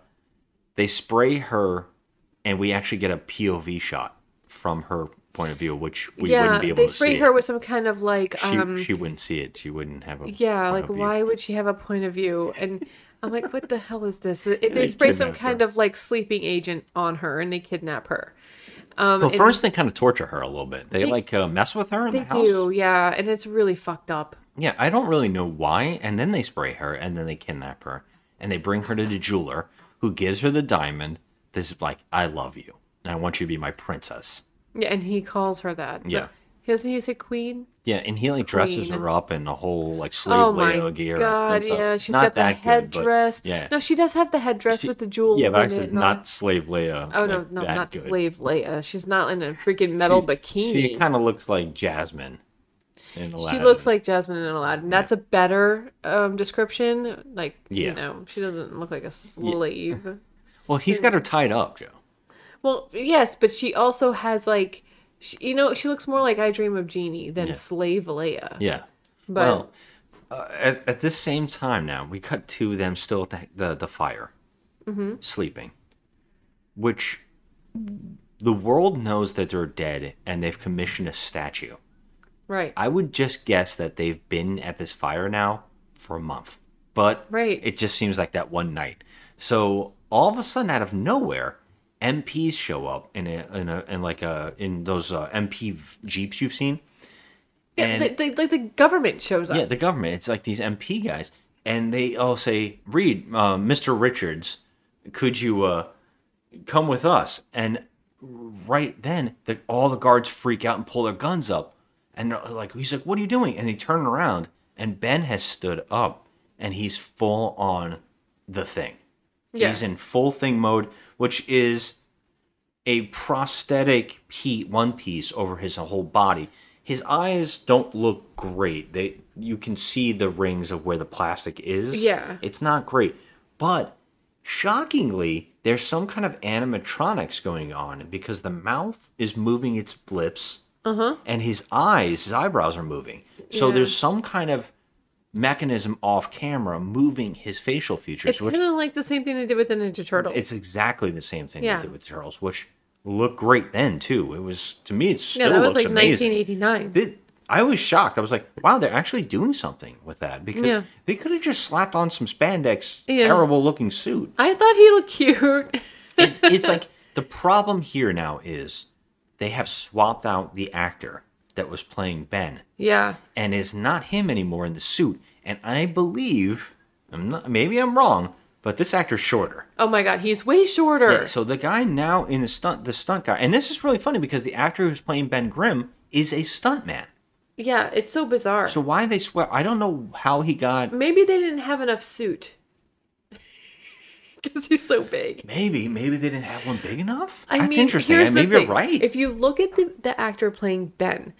they spray her, and we actually get a POV shot from her point of view, which we yeah, wouldn't be able to see. they spray her it. with some kind of like She, um. she wouldn't see it. She wouldn't have a yeah, point like of view. why would she have a point of view? And I'm like, what the hell is this? They, They spray some kidnapped her. kind of like sleeping agent on her, and they kidnap her. Um, Well, first they kind of torture her a little bit. They, They- like uh, mess with her in they the house. do, yeah, and it's really fucked up. Yeah, I don't really know why. And then they spray her, and then they kidnap her, and they bring her to the jeweler, who gives her the diamond. This is like, I love you, and I want you to be my princess. Yeah, and he calls her that. Yeah. Doesn't he say queen? Yeah, and he like dresses her up in a whole like oh slave oh my Leia gear. god! Yeah, she's Not got the that good, but- headdress. yeah, No, she does have the headdress with the jewels. yeah, but in actually it and all not slave Leia. Oh no, like, no, that not good. slave Leia. She's not in a freaking metal She's- bikini. She kind of looks like Jasmine. In She looks like Jasmine in Aladdin. That's a better um, description. Like, Yeah. you know, she doesn't look like a slave. Well, he's got her tied up, Jo. Well, yes, but she also has like, she, you know, she looks more like I Dream of Jeannie than Yeah. Slave Leia. Yeah. But well, uh, at, at this same time now, we cut to them still at the the, the fire, Mhm. sleeping, which the world knows that they're dead, and they've commissioned a statue. Right, I would just guess that they've been at this fire now for a month, but Right. it just seems like that one night. So all of a sudden, out of nowhere, MPs show up in a in a in like a in those uh, MP jeeps you've seen. yeah, and- like the government shows up. yeah, the government. It's like these MP guys, and they all say, "Reed, uh, Mr. Richards, could you uh, come with us?" And right then, the, all the guards freak out and pull their guns up, and they're like, he's like, "What are you doing?" And he turn around, and Ben has stood up, and he's full on the thing. Yeah. He's in full thing mode, which is a prosthetic pe- one piece over his whole body. His eyes don't look great. They you can see the rings of where the plastic is. Yeah. It's not great. But shockingly, there's some kind of animatronics going on because the mouth is moving its lips Uh huh. and his eyes, his eyebrows are moving. So Yeah. there's some kind of mechanism off camera moving his facial features, It's which kind of like the same thing they did with the Ninja Turtles. it's exactly the same thing Yeah. they did with Turtles, which looked great then too. It was to me, it still yeah, that was like amazing. 1989. Th- I was shocked. I was like, "Wow, they're actually doing something with that." Because Yeah. they could have just slapped on some spandex, Yeah. terrible looking suit. I thought he looked cute. It's, it's like the problem here now is they have swapped out the actor that was playing Ben, yeah. and is not him anymore in the suit. And I believe, I'm not, maybe I'm wrong, but this actor's shorter. Oh my god, he's way shorter. Yeah, so the guy now in the stunt, the stunt guy, and this is really funny because the actor who's playing Ben Grimm is a stunt man. Yeah, it's so bizarre. So why they swear? I don't know how he got. Maybe they didn't have enough suit. Because he's so big. Maybe, maybe they didn't have one big enough. I That's mean, interesting. Here's the maybe thing. you're right. If you look at the, the actor playing Ben,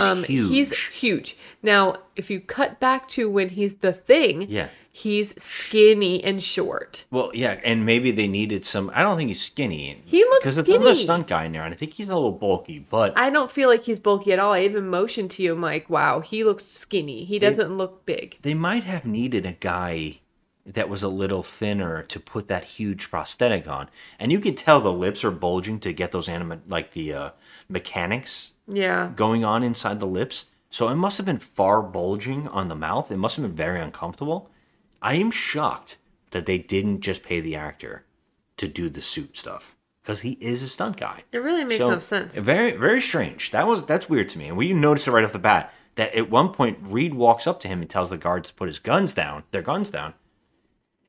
um, He's He's huge. huge. Now, if you cut back to when he's the thing, Yeah. he's skinny and short. Well, yeah, and maybe they needed some. I don't think he's skinny. He looks because there's another stunt guy in there, and I think he's a little bulky. But I don't feel like he's bulky at all. I even motioned to you. I'm like, wow, he looks skinny. He doesn't look big. they might have needed a guy that was a little thinner to put that huge prosthetic on, and you can tell the lips are bulging to get those anima like the uh, mechanics Yeah. going on inside the lips. So it must have been far bulging on the mouth. It must have been very uncomfortable. I am shocked that they didn't just pay the actor to do the suit stuff because he is a stunt guy. It really makes So, no sense. Very, very strange. That was that's weird to me. And we noticed it right off the bat that at one point Reed walks up to him and tells the guards to put his guns down, their guns down.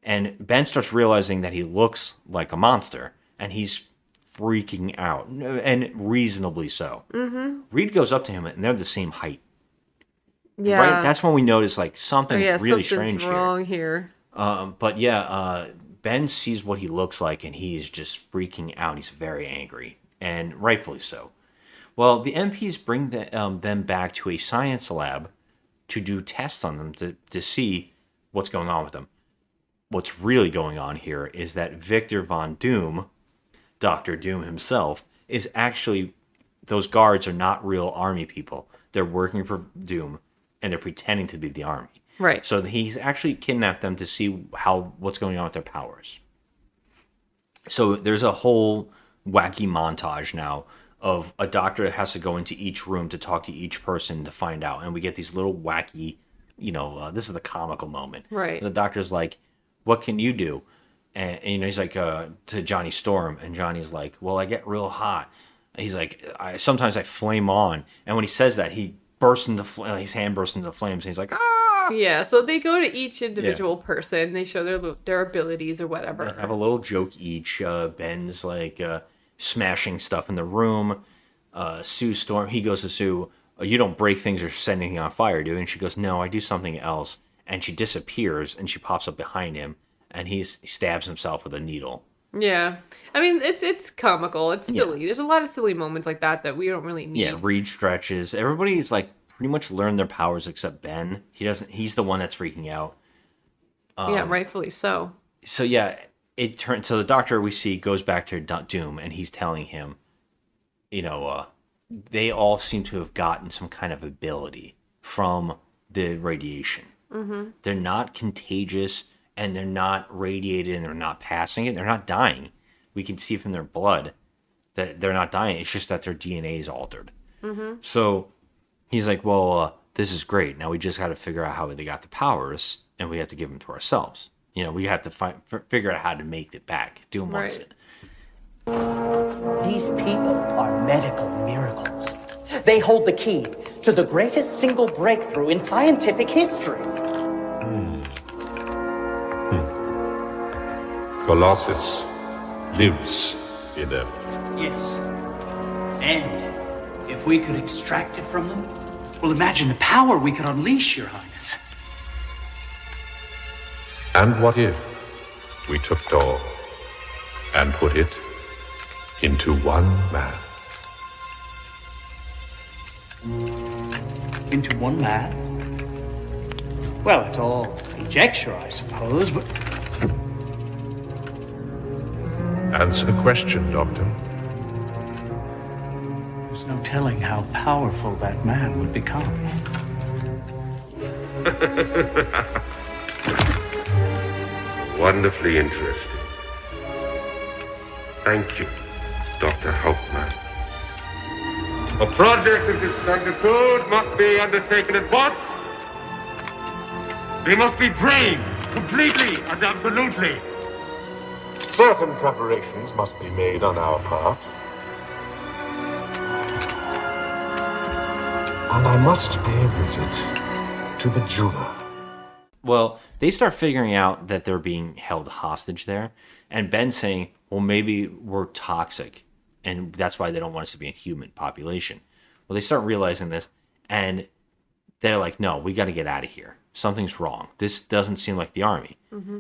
And Ben starts realizing that he looks like a monster, and he's freaking out, and reasonably so. Mm-hmm. Reed goes up to him, and they're the same height. Yeah. Right. That's when we notice like Oh, something's yeah, really something's strange wrong here. here. Um, but yeah, uh, Ben sees what he looks like, and he is just freaking out. He's very angry, and rightfully so. Well, the MPs bring the, um, them back to a science lab to do tests on them to, to see what's going on with them. What's really going on here is that Victor Von Doom, Doctor Doom himself, is actually those guards are not real army people. They're working for Doom, and they're pretending to be the army. Right. So he's actually kidnapped them to see how what's going on with their powers. So there's a whole wacky montage now of a doctor that has to go into each room to talk to each person to find out, and we get these little wacky, you know, uh, this is the comical moment. Right. The doctor's like, "What can you do?" And, and, you know, he's like uh, to Johnny Storm, and Johnny's like, "Well, I get real hot." He's like, I sometimes I flame on, and when he says that, he bursts into fl- his hand bursts into flames, and he's like, "Ah!" Yeah, so they go to each individual person. They show their their abilities or They whatever. have a little joke each. Uh, Ben's like uh, smashing stuff in the room. Uh, Sue Storm, he goes to Sue. "You don't break things or set anything on fire, do?" you?" And she goes, "No, I do something else." And she disappears, and she pops up behind him, and he's, he stabs himself with a needle. Yeah. I mean, it's it's comical. It's Yeah. silly. There's a lot of silly moments like that that we don't really need. Yeah, Reed stretches. Everybody's like pretty much learned their powers except Ben. He doesn't. He's the one that's freaking out. yeah, Um, rightfully so. so yeah, it turns. So the doctor we see goes back to Doom, and he's telling him, you know, uh, they all seem to have gotten some kind of ability from the radiation. Mm-hmm. They're not contagious, and they're not radiated, and they're not passing it. They're not dying. We can see from their blood that they're not dying. It's just that their DNA is altered. Mm-hmm. So he's like, well, uh, this is great. Now we just got to figure out how they got the powers, and we have to give them to ourselves. You know, we have to find, f- figure out how to make it back. Doom wants Right. it. These people are medical miracles. They hold the key to the greatest single breakthrough in scientific history. Hmm. Hmm. Colossus lives in them. Yes. And if we could extract it from them, well, imagine the power we could unleash, Your Highness. And what if we took it all and put it into one man? Into one man? Well, it's all conjecture, I suppose, but Answer the question, Doctor. there's no telling how powerful that man would become. Wonderfully interesting. Thank you, Dr. Hauptmann. A project of this magnitude must be undertaken at once. They must be drained completely and absolutely. Certain preparations must be made on our part. And I must pay a visit to the jeweler. Well, they start figuring out that they're being held hostage there, and Ben's saying, "Well, maybe we're toxic, and that's why they don't want us to be a human population." Well, they start realizing this, and they're like, "No, we got to get out of here. Something's wrong. This doesn't seem like the army." Mm-hmm.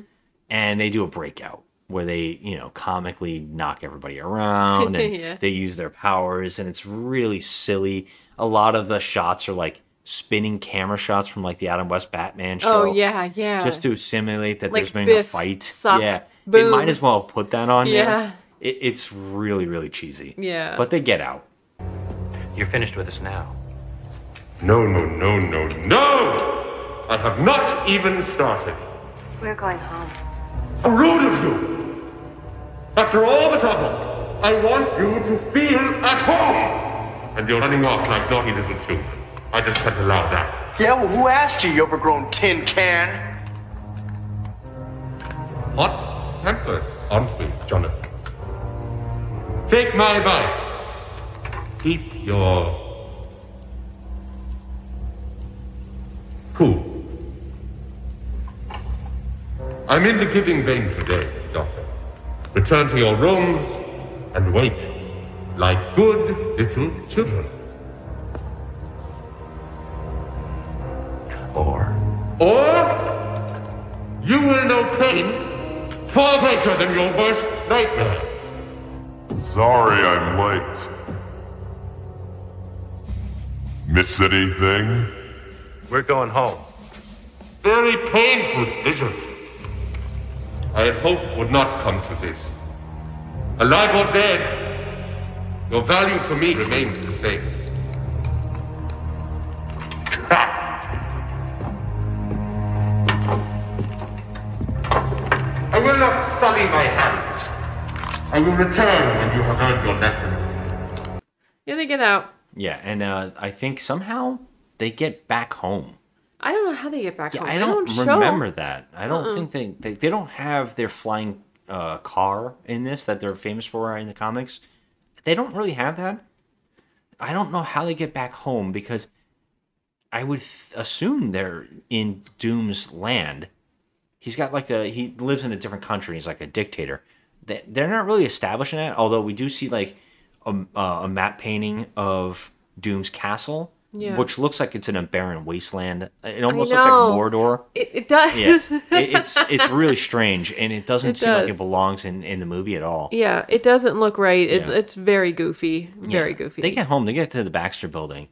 and they do a breakout where they you know comically knock everybody around and Yeah. they use their powers and it's really silly a lot of the shots are like spinning camera shots from like the adam west batman show Oh yeah, yeah. just to simulate that Like there's been a fight suck, yeah they might as well have put that on Yeah. there it, it's really really cheesy Yeah. but they get out You're finished with us now. No, no, no, no, no! I have not even started. We're going home. A rude of you! After all the trouble, I want you to feel at home! And you're running off like naughty little children. I just can't allow that. Yeah, well, who asked you, you overgrown tin can? Hot tempers, aren't we, Jonathan? Take my advice. Keep your cool. I'm in the giving vein today, Doctor. Return to your rooms and wait like good little children. Or? Or you will know pain far greater than your worst nightmare. Sorry I'm late. Miss anything? We're going home. Very painful decision. I had hoped would not come to this. Alive or dead, your value for me remains the same. I will return when you have earned your lesson. Yeah, they get out. yeah and uh, i think somehow they get back home I don't know how they get back Yeah, home. I They don't, show. remember that. I don't Uh-uh. think they, they they don't have their flying uh, car in this that they're famous for in the comics. They don't really have that. I don't know how they get back home because I would th- assume they're in Doom's land. He's got like the he lives in a different country. He's like a dictator. They, they're not really establishing that. Although we do see like a, uh, a map painting of Doom's castle Yeah. which looks like it's in a barren wasteland. It almost looks like. Mordor. It, it does. Yeah, it, it's it's really strange, and it doesn't It seem like it belongs in, in the movie at all. Yeah, it doesn't look right. It, Yeah. It's very goofy. Very Yeah. goofy. They get home, they get to the Baxter building,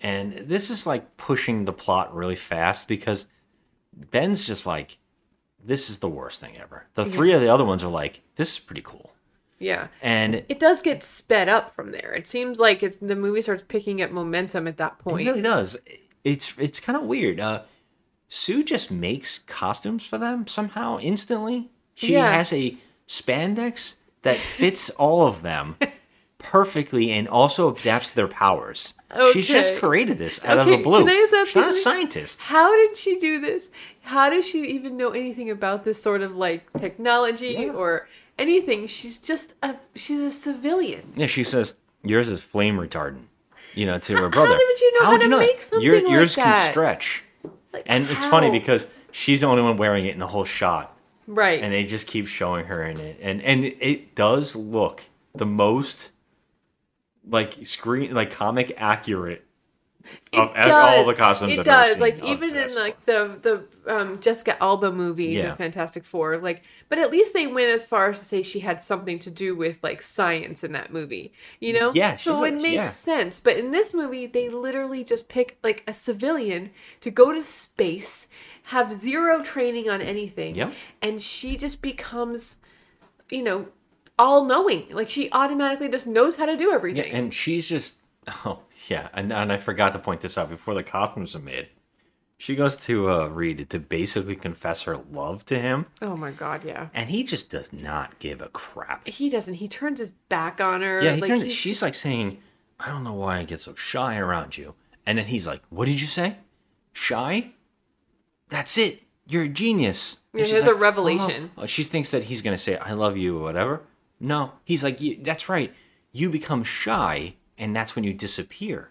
and this is like pushing the plot really fast because Ben's just like, this is the worst thing ever. The three of the other ones are like, this is pretty cool. yeah. And It does get sped up from there. It seems like it, the movie starts picking up momentum at that point. It really does. It's it's kind of weird. Uh, Sue just makes costumes for them somehow instantly. She Yeah. has a spandex that fits all of them perfectly and also adapts their powers. She's just created this out of the blue. can I just ask She's not a scientist. How did she do this? How does she even know anything about this sort of like technology or anything? She's just a she's a civilian. Yeah, she says yours is flame retardant. You know, to her brother. How did you know how How'd to make something Your, like yours that? can stretch. and it's funny because she's the only one wearing it in the whole shot. Right. and they just keep showing her in it and and it does look the most like screen like comic accurate of It all the costumes It I've does. seen like even in like the the um, Jessica Alba movie, Yeah. the Fantastic Four. Like, but at least they went as far as to say she had something to do with like science in that movie. You know? Yeah, So it makes yeah. sense. But in this movie, they literally just pick like a civilian to go to space, have zero training on anything, Yep. and she just becomes, you know, all knowing. Like she automatically just knows how to do everything. yeah, everything. and she's just oh yeah and, and i forgot to point this out before the costumes are made she goes to uh reed to basically confess her love to him oh my god, yeah. and he just does not give a crap He doesn't. He turns his back on her. Yeah, he like, turns, he's she's just- like saying, I don't know why I get so shy around you. And then he's like, What did you say? Shy? That's it. You're a genius. And Yeah, she's has a "Oh." revelation. Oh, She thinks that he's going to say, I love you or whatever. No, he's like, "You- That's right. You become shy, and that's when you disappear.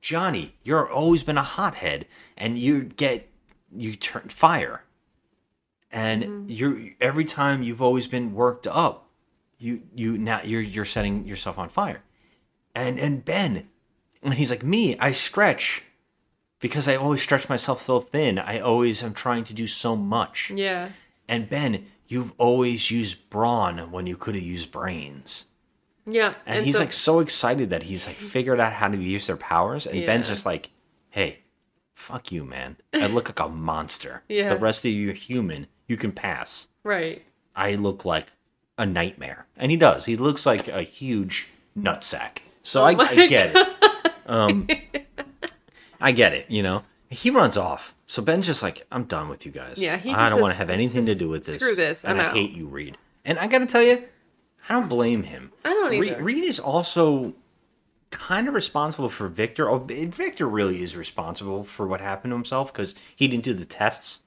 Johnny, you're always been a hothead, and you get, you turn fire. And Mm-hmm. you're every time you've always been worked up you you now you're you're setting yourself on fire and and ben and he's like me i stretch because i always stretch myself so thin i always am trying to do so much Yeah. and ben you've always used brawn when you could have used brains Yeah. and, he's so- like so excited that he's like figured out how to use their powers and ben's just like hey fuck you man i look like a monster Yeah. the rest of you are human you can pass right. I look like a nightmare. And he does. He looks like a huge nutsack. So Oh I, I get it. Um, I get it, you know? He runs off. So Ben's just like, I'm done with you guys. Yeah, he I don't want to have anything to do with this. screw this, And I'm I out." hate you, Reed. And I got to tell you, I don't blame him. I don't Reed, either. Reed is also kind of responsible for Victor. Oh, Victor really is responsible for what happened to himself because he didn't do the tests.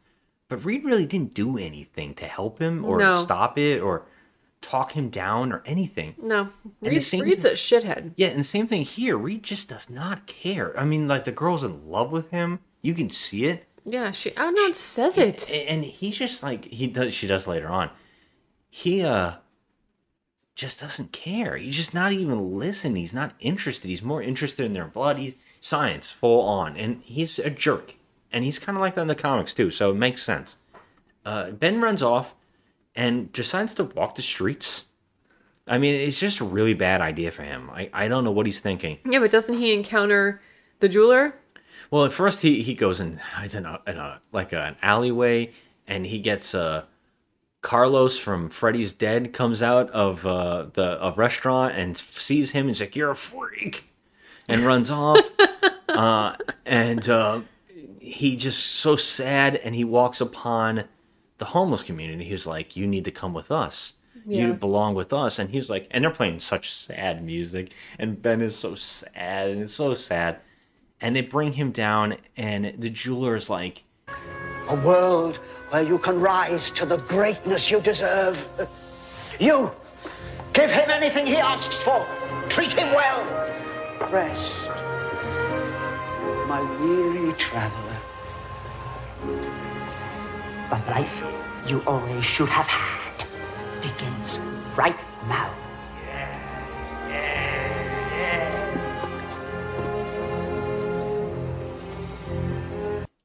But Reed really didn't do anything to help him or No. stop it or talk him down or anything. No. And the Reed's, a shithead. Yeah, and the same thing here. Reed just does not care. I mean, like the girl's in love with him. You can see it. Yeah, she I don't know, says it. A- And he's just like he does she does later on. He uh just doesn't care. He's just not even listening. He's not interested. He's more interested in their blood. He's science full on. And he's a jerk. And he's kind of like that in the comics too, so it makes sense. Uh, ben runs off and decides to walk the streets. I mean, it's just a really bad idea for him. I, I don't know what he's thinking. Yeah, but doesn't he encounter the jeweler? Well, at first he, he goes and hides in a, in a like an alleyway, and he gets uh, Carlos from Freddy's Dead comes out of uh, the a restaurant and sees him. and He's like, "You're a freak," and runs off. uh, and uh, he just so sad, and he walks upon the homeless community. He's like, "You need to come with us." Yeah. You belong with us, and he's like, and they're playing such sad music, and Ben is so sad, and it's so sad and they bring him down and the jeweler is like A world where you can rise to the greatness you deserve. You, give him anything he asks for. Treat him well. Rest, my weary traveler. The life you always should have had begins right now.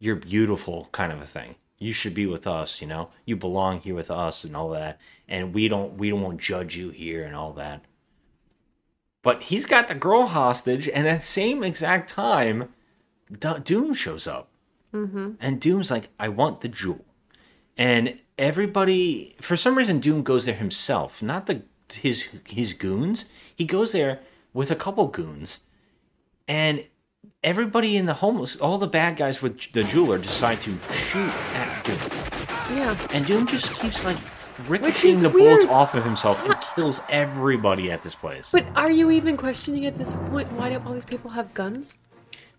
you're beautiful kind of a thing. You should be with us, you know. You belong here with us and all that. And we don't we don't want judge you here and all that. But he's got the girl hostage, and at the same exact time, Do- Doom shows up. Mm-hmm. And Doom's like, I want the jewel. And everybody, for some reason, Doom goes there himself, not the his his goons. He goes there with a couple goons, and everybody in the homeless, all the bad guys with the jeweler, decide to shoot at Doom. Yeah. And Doom just keeps like ricocheting the bullets weird. off of himself and kills everybody at this place. But are you even questioning at this point why do all these people have guns?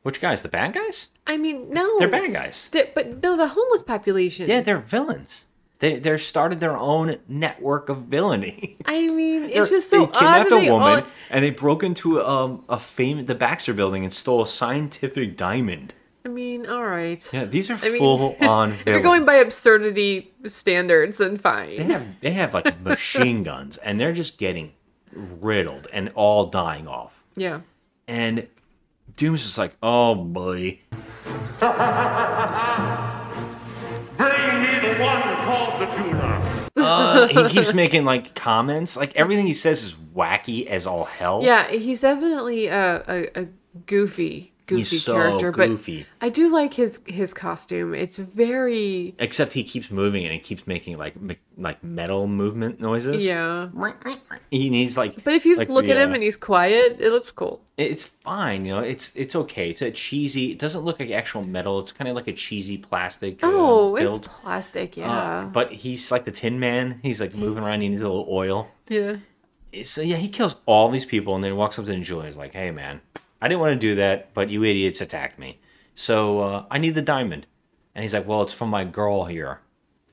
Which guys? The bad guys? I mean, no. They're bad guys. They're- but no, the homeless population. Yeah, they're villains. They they started their own network of villainy. I mean, They're- it's just so they odd. kidnapped that a woman all- and they broke into um, a fame the Baxter Building and stole a scientific diamond. I mean, all right. Yeah, these are I mean, full on If you're going by absurdity standards, then fine. They have they have like machine guns and they're just getting riddled and all dying off. yeah. And Doom's just like, oh boy. Bring me the one called the jeweler. Uh, he keeps making like comments. Like everything he says is wacky as all hell. Yeah, he's definitely a, a, a goofy, goofy He's so character. goofy. But I do like his his costume. It's very Except he keeps moving and he keeps making like like metal movement noises. yeah. He needs like. But if you like look the, at him uh, and he's quiet, it looks cool. it's fine. You know, it's it's okay. It's a cheesy. It doesn't look like actual metal. It's kind of like a cheesy plastic. uh, Oh, build. it's plastic. Uh, Yeah. but he's like the Tin Man. He's like moving around. He needs a little oil. yeah. So yeah, he kills all these people and then walks up to jeweler. He's like, "Hey man, I didn't want to do that, but you idiots attacked me. So uh, I need the diamond." And he's like, "Well, it's from my girl here.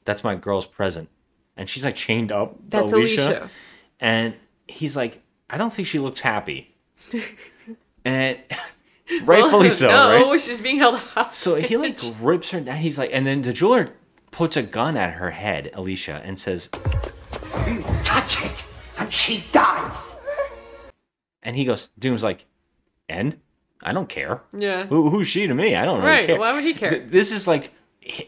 That's my girl's present." And she's like chained up. to That's Alicia. And he's like, "I don't think she looks happy." and rightfully Well, so, no, right? she's being held hostage. So he like rips her down. He's like, and then the jeweler puts a gun at her head, Alicia, and says, You Touch it, and she dies. and he goes, Doom's like, and I don't care. Yeah. Who, who's she to me? I don't really Right, care. why would he care? Th- this is like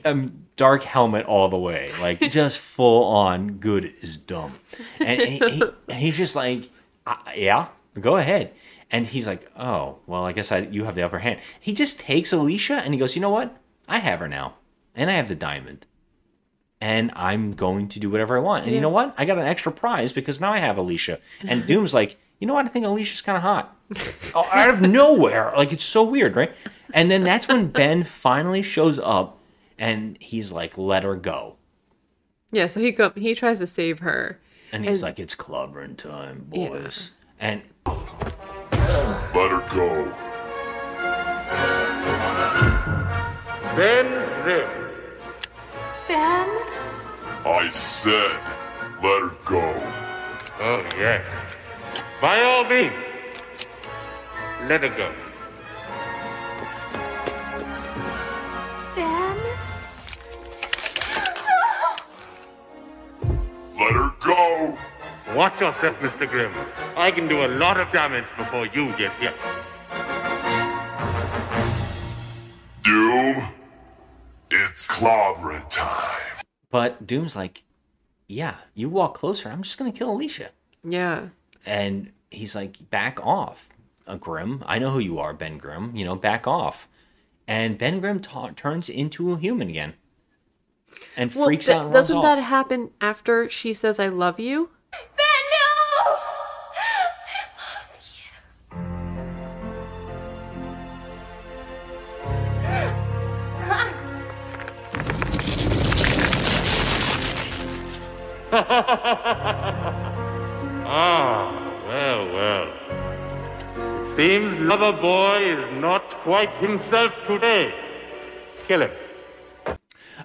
um, dark helmet all the way, like just full on good is dumb, and he, he, he's just like, yeah, go ahead. And he's like, oh, well, I guess I, you have the upper hand. He just takes Alicia and he goes, you know what? I have her now, and I have the diamond, and I'm going to do whatever I want. And you know what? I got an extra prize because now I have Alicia. And Doom's like, you know what? I think Alicia's kind of hot. Oh, out of nowhere. Like it's so weird, right? And then that's when Ben finally shows up and he's like, let her go. Yeah, so he go, he tries to save her. And he's like, it's clobbering time, Yeah. boys. And Let her go. Ben Grimm. Ben? I said, let her go. Oh, yes. By all means. Let her go. Ben? Let her go. Watch yourself, Mr. Grimm. I can do a lot of damage before you get here. Doom, it's clobbering time. but Doom's like, yeah, you walk closer, I'm just gonna kill Alicia. Yeah. And he's like, back off, Grimm. I know who you are, Ben Grimm. You know, back off. And Ben Grimm ta- turns into a human again. And Well, freaks th- out and doesn't off. that happen after she says "I love you"? Ben, no! ah, well, well. It seems Lover Boy is not quite himself today. Kill him.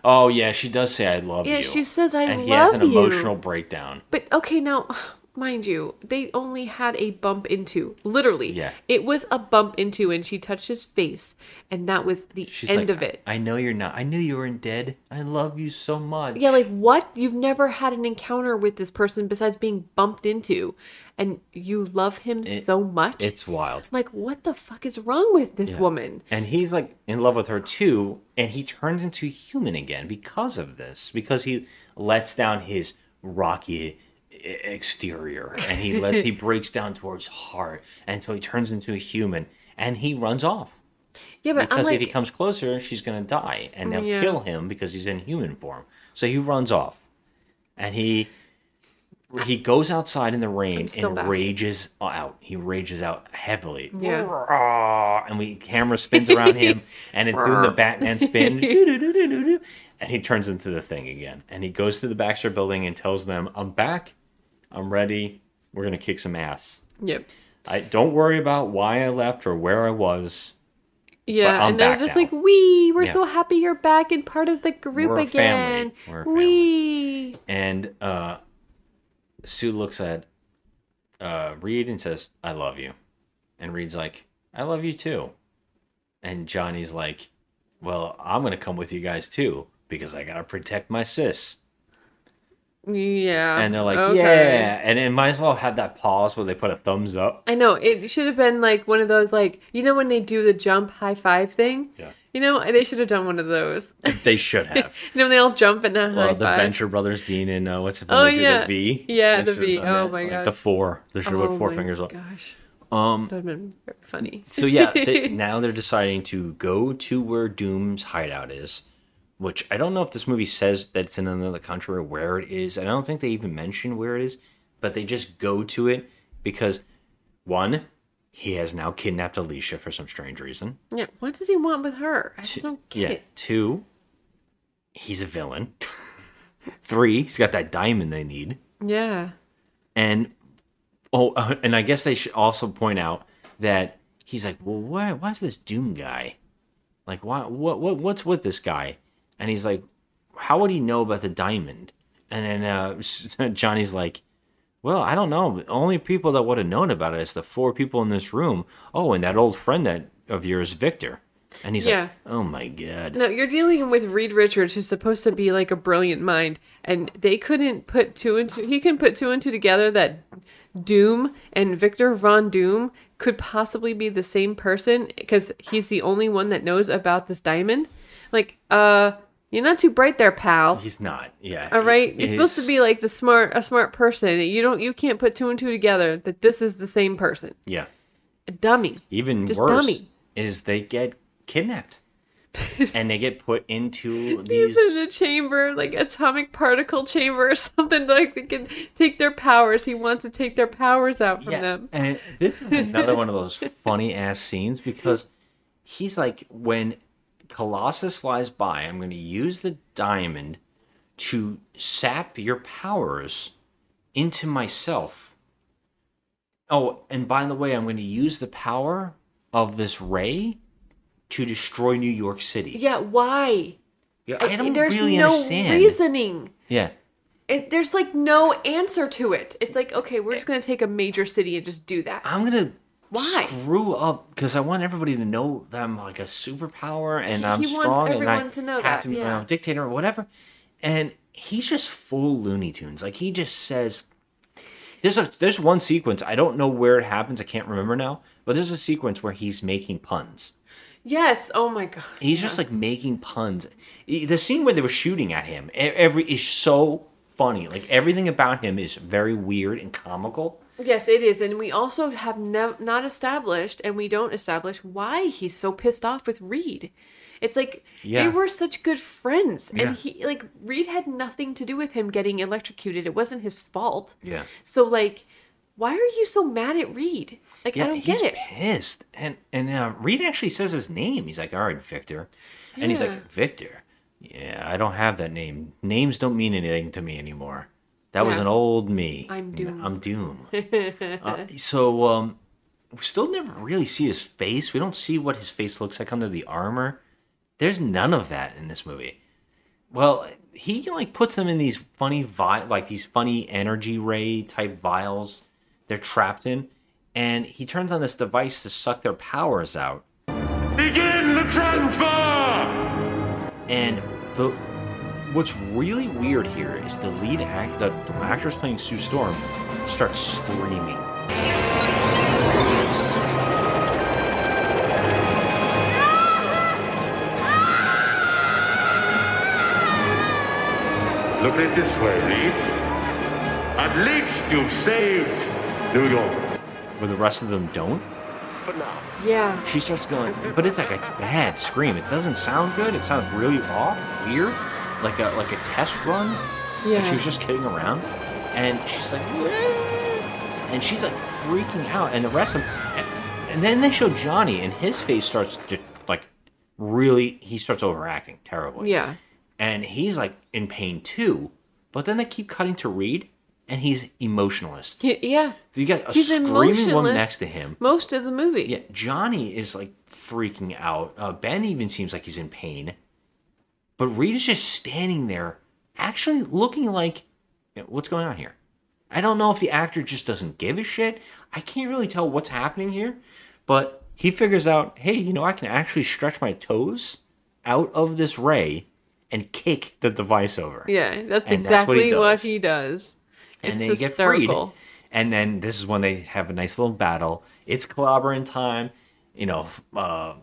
Oh yeah, she does say I love Yeah, you. Yeah, she says, "I and he has an you." emotional breakdown. But okay, now mind you, they only had a bump into. Literally. Yeah. It was a bump into and she touched his face and that was the She's end like, of it. I know you're not. I knew you weren't dead. I love you so much. Yeah, like what? You've never had an encounter with this person besides being bumped into and you love him It- so much. It's wild. like what the fuck is wrong with this Yeah. woman? And he's like in love with her too, and he turns into human again because of this. Because he lets down his rocky exterior, and he lets he breaks down towards heart, and so he turns into a human, and he runs off. Yeah, but because I'm if he comes closer, she's gonna die, and they'll Yeah. kill him because he's in human form. So he runs off, and he he goes outside in the rain and baffled. rages out. He rages out heavily. Yeah. "Ah," and we camera spins around him, and it's doing the Batman spin, and he turns into the thing again. And he goes to the Baxter Building and tells them, "I'm back. I'm ready. We're gonna kick some ass. Yep. I don't worry about why I left or where I was. Yeah, and they're just now. like, "We, we're Yeah. so happy you're back and part of the group We're a family. again. We're We." And uh, Sue looks at uh, Reed and says, I love you. And Reed's like, I love you too. And Johnny's like, Well, I'm going to come with you guys too because I got to protect my sis. Yeah. And they're like, okay. Yeah. And it might as well have that pause where they put a thumbs up. I know it should have been like one of those like you know when they do the jump high five thing. Yeah. You know they should have done one of those. They should have. you know when they all jump and high Well, the five. Venture Brothers, Dean, and uh, what's it? Oh, they do yeah. The V. Yeah, They the V. Oh that. my Like God. The four. They should have Oh put four my fingers up. Gosh. Um, That would have been very funny. So yeah, they, now they're deciding to go to where Doom's hideout is, which I don't know if this movie says that it's in another country or where it is. I don't think they even mention where it is, but they just go to it because one, he has now kidnapped Alicia for some strange reason. yeah. What does he want with her? I just don't get Yeah. it. Two, he's a villain. Three, he's got that diamond they need. Yeah. And oh, uh, and I guess they should also point out that he's like, well, why, Why is this Doom guy? Like, why, what, what, what's with this guy? And he's like, how would he know about the diamond? And then uh, Johnny's like, well, I don't know. The only people that would have known about it is the four people in this room. Oh, and that old friend that of yours, Victor. And he's Yeah. like, oh my god. No, you're dealing with Reed Richards, who's supposed to be like a brilliant mind, and they couldn't put two and two. He can put two and two together that Doom and Victor Von Doom could possibly be the same person because he's the only one that knows about this diamond. Like, uh, you're not too bright there, pal. He's not. Yeah. All right, you're supposed to be like the smart, a smart person. You don't, you can't put two and two together that this is the same person. Yeah. A dummy. Even Just worse dummy. is they get kidnapped and they get put into He's these. in a chamber, like atomic particle chamber or something, like they can take their powers. He wants to take their powers out from Yeah, them. And this is another one of those funny ass scenes because he's like, when Colossus flies by, I'm going to use the diamond to sap your powers into myself. Oh, and by the way, I'm going to use the power of this ray to destroy New York City. Yeah, why? Yeah, I don't There's really no understand. reasoning. Yeah. It, there's like no answer to it. It's like, okay, we're just gonna take a major city and just do that. I'm gonna Why? screw up because I want everybody to know that I'm like a superpower and He- I'm he wants strong and I to know have that, to be yeah. a dictator or whatever. And he's just full Looney Tunes. Like he just says, "There's a there's one sequence I don't know where it happens. I can't remember now, but there's a sequence where he's making puns. Yes. Oh my god. He's just like making puns. The scene where they were shooting at him, every is so funny. Like everything about him is very weird and comical. Yes, it is, and we also have nev- not established, and we don't establish why he's so pissed off with Reed. It's like Yeah. they were such good friends, and Yeah. he like Reed had nothing to do with him getting electrocuted. It wasn't his fault. Yeah. So like, why are you so mad at Reed? Like I don't get it. pissed. And and uh, Reed actually says his name. He's like, "All right, Victor," and he's like, "Victor, yeah, I don't have that name. Names don't mean anything to me anymore. That was an old me. I'm You know, Doom. I'm Doom." uh, so um, we still never really see his face. We don't see what his face looks like under the armor. There's none of that in this movie. Well, he like puts them in these funny vi- like these funny energy ray type vials they're trapped in, and he turns on this device to suck their powers out. Begin the transfer! And the what's really weird here is the lead act, the actress playing Sue Storm, starts screaming. Look at it this way, Reed. At least you've saved New York. Where the rest of them don't. Yeah. She starts going, but it's like a bad scream. It doesn't sound good. It sounds really off, weird, like a like a test run. Yeah. And she was just kidding around, and she's like, and she's like freaking out, and the rest of them, and, and then they show Johnny, and his face starts to like really, he starts overacting terribly. Yeah. and he's like in pain too. But then they keep cutting to Reed, and he's emotionalist. He- yeah. You got a He's screaming woman next to him. Most of the movie. Yeah, Johnny is like freaking out. Uh, ben even seems like he's in pain. But Reed is just standing there, actually looking like, "Yeah, what's going on here? I don't know if the actor just doesn't give a shit. I can't really tell what's happening here. But he figures out, hey, you know, I can actually stretch my toes out of this ray and kick the device over. Yeah, that's And that's what he exactly what he does. and it's they get freed. And then this is when they have a nice little battle. It's clobbering time. You know, uh,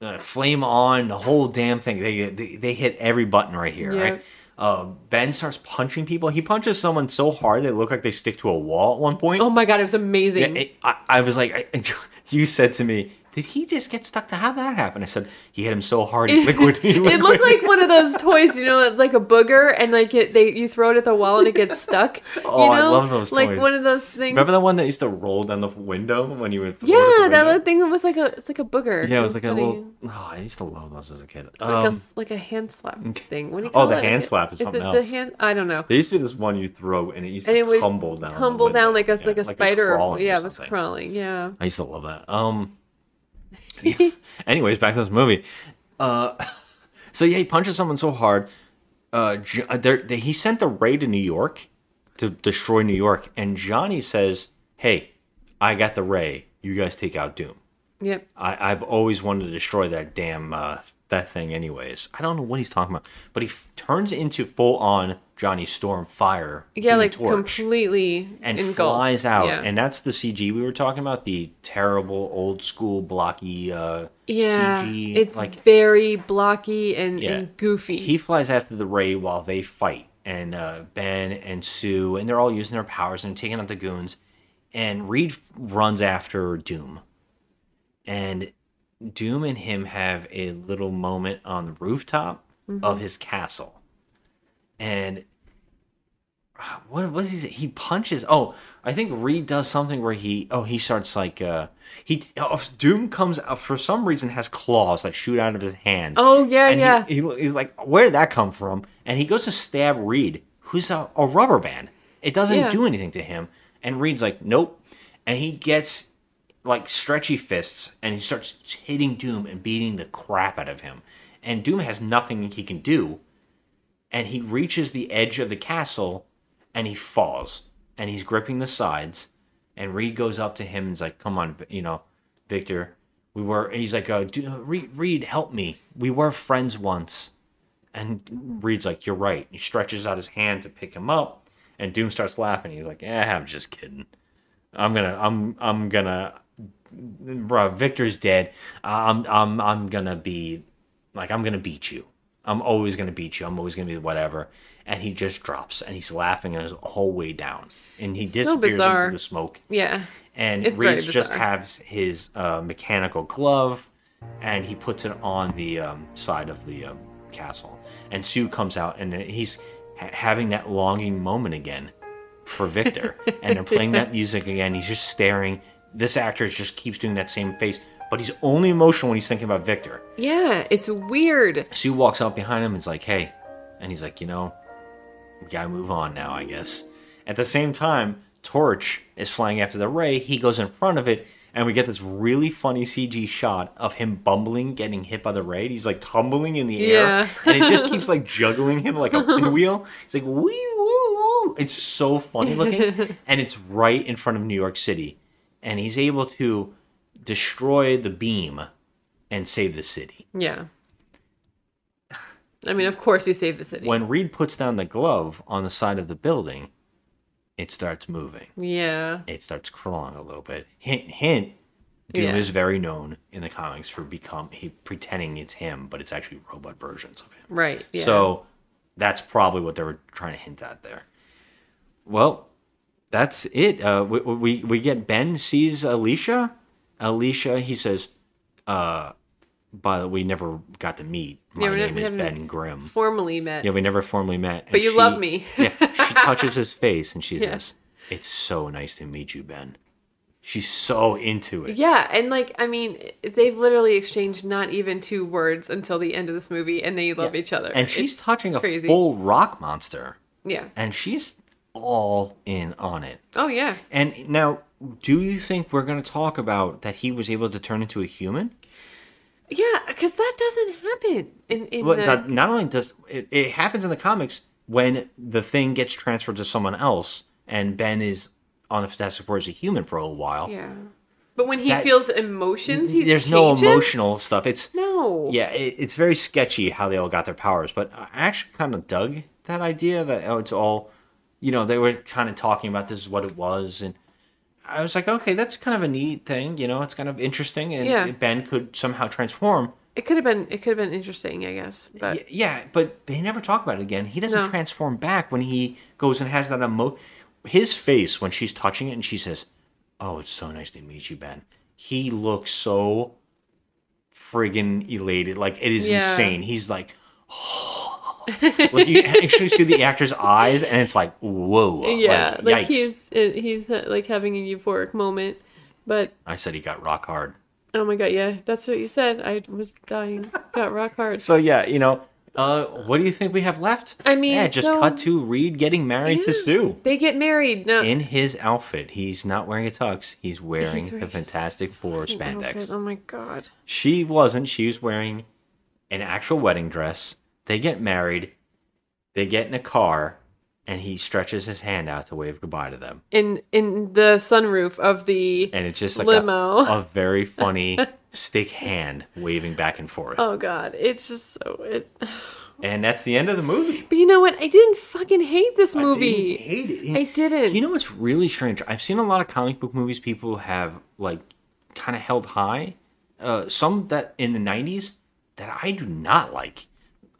uh, flame on the whole damn thing. They they, they hit every button right here, Yeah. right? Uh, ben starts punching people. He punches someone so hard they look like they stick to a wall at one point. Oh my god, it was amazing. Yeah, it- I, I was like, I, you said to me, did he just get stuck to how that happen? I said he hit him so hard he liquid. He it looked like one of those toys, you know, like a booger, and like it, they you throw it at the wall and it gets stuck. Oh, you I love those Like toys. one of those things. Remember the one that used to roll down the window when you would Yeah, at the that little thing was like a it's like a booger. Yeah, it was like funny. a little. Oh, I used to love those as a kid. like a Um, like a hand slap thing. What do you call Oh, the it? hand slap is it something the else. hand? I don't know. there used to be this one you throw and it used And to it would tumble down. the tumble down like a like a spider. Yeah, it was crawling. Yeah. I used to love that. Um. Anyways, back to this movie. Uh, so yeah, he punches someone so hard. Uh, uh, they, he sent the ray to New York to destroy New York, and Johnny says, "Hey, I got the ray. You guys take out Doom." Yep. I, I've always wanted to destroy that damn uh, that thing. Anyways, I don't know what he's talking about, but he f- turns into full on Johnny Storm fire. Yeah, like completely and engulfed. flies out, Yeah. and that's the CG we were talking about. The terrible old school blocky uh, yeah, CG. it's like very blocky and, yeah, and goofy. He flies after the Ray while they fight, and uh, Ben and Sue, and they're all using their powers and taking out the goons. And Reed runs after Doom, and Doom and him have a little moment on the rooftop of Mhm. his castle, and what is he? say? He punches. Oh, I think Reed does something where he oh he starts like uh he oh, Doom comes out for some reason has claws that shoot out of his hands. Oh, yeah, And he- yeah. He, he's like, where did that come from? And he goes to stab Reed, who's a, a rubber band. It doesn't Yeah. do anything to him. And Reed's like, nope. And he gets like stretchy fists and he starts hitting Doom and beating the crap out of him. And Doom has nothing he can do. And he reaches the edge of the castle and he falls. And he's gripping the sides. And Reed goes up to him and is like, come on, you know, Victor. We were, and he's like, uh, do, Reed, Reed, help me. We were friends once. And Reed's like, you're right. He stretches out his hand to pick him up. And Doom starts laughing. He's like, yeah, I'm just kidding. I'm gonna, I'm, I'm gonna, bro, Victor's dead. I'm, I'm, I'm gonna be, like, I'm gonna beat you. I'm always gonna beat you. I'm always gonna be whatever. And he just drops, and he's laughing his whole way down, and he So disappears bizarre. into the smoke. Yeah. And It's just has his uh, mechanical glove, and he puts it on the um, side of the um, castle. And Sue comes out, and he's ha- having that longing moment again for Victor. and they're playing that music again. He's just staring. This actor just keeps doing that same face, but he's only emotional when he's thinking about Victor. Yeah, it's weird. Sue walks out behind him and is like, hey. And he's like, you know, we gotta move on now, I guess. At the same time, Torch is flying after the ray. He goes in front of it and we get this really funny CG shot of him bumbling, getting hit by the ray. He's like tumbling in the air, and it just keeps like juggling him like a pinwheel. It's like wee woo woo. It's so funny looking, and it's right in front of New York City, and he's able to destroy the beam and save the city. Yeah. I mean, of course, you save the city. When Reed puts down the glove on the side of the building, it starts moving. yeah. It starts crawling a little bit. Hint, hint. Doom Yeah. is very known in the comics for become he, pretending it's him, but it's actually robot versions of him. Right. Yeah. So that's probably what they were trying to hint at there. Well, that's it. Uh, we, we we get Ben sees Alicia. Alicia, he says, uh, but we never got to meet. My Yeah, name is Ben Grimm. formally met. Yeah, we never formally met. But you love me. yeah, she touches his face and she Yeah. says, "It's so nice to meet you, Ben." She's so into it. Yeah, and like I mean, they've literally exchanged not even two words until the end of this movie, and they love each other. And she's It's touching a crazy. full rock monster. Yeah. And she's all in on it. Oh yeah. And now, do you think we're going to talk about that he was able to turn into a human? Yeah, because that doesn't happen in in Well, the, that- not only does it, it happens in the comics when the thing gets transferred to someone else, and Ben is on the Fantastic Four as a human for a little while. yeah. But when he That- feels emotions, he There's no emotional stuff. It's No. yeah, it, it's very sketchy how they all got their powers. But I actually kind of dug that idea that oh, it's all, you know, they were kind of talking about this is what it was, and I was like, okay, that's kind of a neat thing. You know, it's kind of interesting, and Yeah. Ben could somehow transform. It could have been it could have been interesting, I guess. But Y- Yeah, but they never talk about it again. He doesn't No. transform back when he goes and has that emo. His face when she's touching it and she says, "Oh, it's so nice to meet you, Ben." He looks so friggin' elated. Like it is Yeah. insane. He's like, like you actually see the actor's eyes, and it's like, whoa, yeah, like, like, he's he's uh, like having a euphoric moment. But I said he got rock hard. oh my god, yeah, that's what you said. I was dying, got rock hard. So yeah, you know, uh, what do you think we have left? I mean, yeah, just so- cut to Reed getting married to Sue. They get married. No, in his outfit. He's not wearing a tux. He's wearing He's wearing the Fantastic Four spandex. outfit. Oh my god. She wasn't. She was wearing an actual wedding dress. They get married. They get in a car, and he stretches his hand out to wave goodbye to them. In in the sunroof of the And it's just like limo. A, a very funny stick hand waving back and forth. oh god, it's just so it. And that's the end of the movie. But you know what? I didn't fucking hate this I movie. didn't hate it. I didn't. You know what's really strange? I've seen a lot of comic book movies people have like kind of held high. Uh, some that in the '90s that I do not like.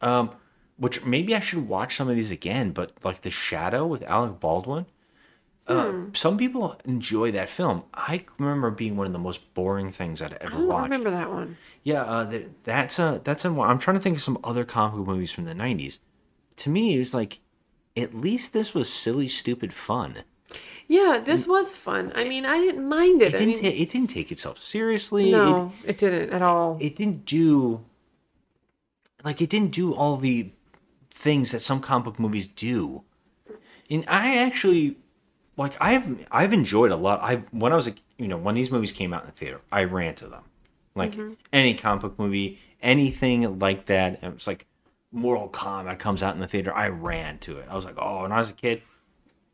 Um, which maybe I should watch some of these again. But like The Shadow with Alec Baldwin. Uh, Hmm. Some people enjoy that film. I remember being one of the most boring things I'd I ever don't watched. remember that one. Yeah, uh, th- that's a that's a. I'm trying to think of some other comic book movies from the '90s. To me, it was like, at least this was silly, stupid fun. Yeah, this was fun. I mean, I didn't mind it. It didn't. mean, ta- it didn't take itself seriously. no, it, didn't at all. It, it didn't do. Like it didn't do all the things that some comic book movies do. And I actually, like, I've I've enjoyed a lot. I when I was a you know when these movies came out in the theater, I ran to them. Like Mhm. any comic book movie, anything like that. It was like Mortal Kombat comes out in the theater, I ran to it. I was like, oh, when I was a kid,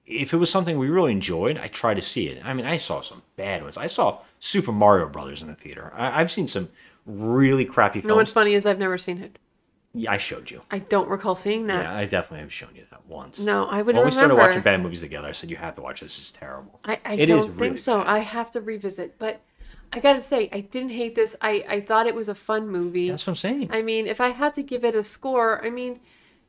if it was something we really enjoyed, I tried to see it. I mean, I saw some bad ones. I saw Super Mario Brothers in the theater. I, I've seen some really crappy You know what's funny is I've never seen it. Yeah, I showed you. I don't recall seeing that. Yeah, I definitely have shown you that once. No, I would When we started watching bad movies together, I said you have to watch this. It's terrible. I, I It is don't really think so. I have to revisit, but I gotta say, I didn't hate this. I, I thought it was a fun movie. That's what I'm saying. I mean, if I had to give it a score, I mean,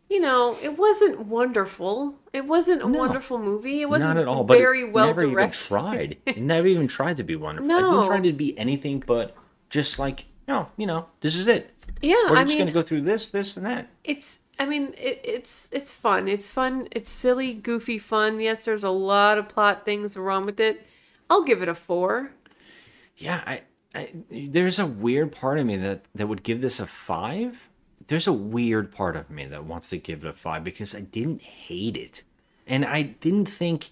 you know, it wasn't wonderful. It wasn't a No. wonderful movie. It wasn't Not at all. But very well never even tried. It never even tried to be wonderful. It No. didn't try to be anything but just like no, you know, this is it. Yeah, We're I just mean, gonna go through this, this, and that. it's. I mean, it, it's it's fun. It's fun. It's silly, goofy fun. Yes, there's a lot of plot things wrong with it. I'll give it a four. Yeah, I, I there's a weird part of me that that would give this a five. There's a weird part of me that wants to give it a five because I didn't hate it, and I didn't think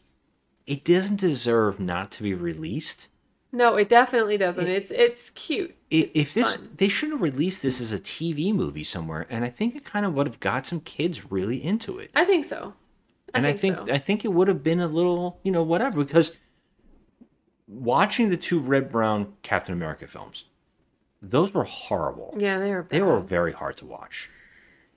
it doesn't deserve not to be released. No, it definitely doesn't. It's it's cute. I- If this, they should have released this as a TV movie somewhere, and I think it kind of would have got some kids really into it. I think so. and I think so. I think it would have been a little, you know, whatever. Because watching the two Reb Brown Captain America films, those were horrible. Yeah, they were. They were very hard to watch.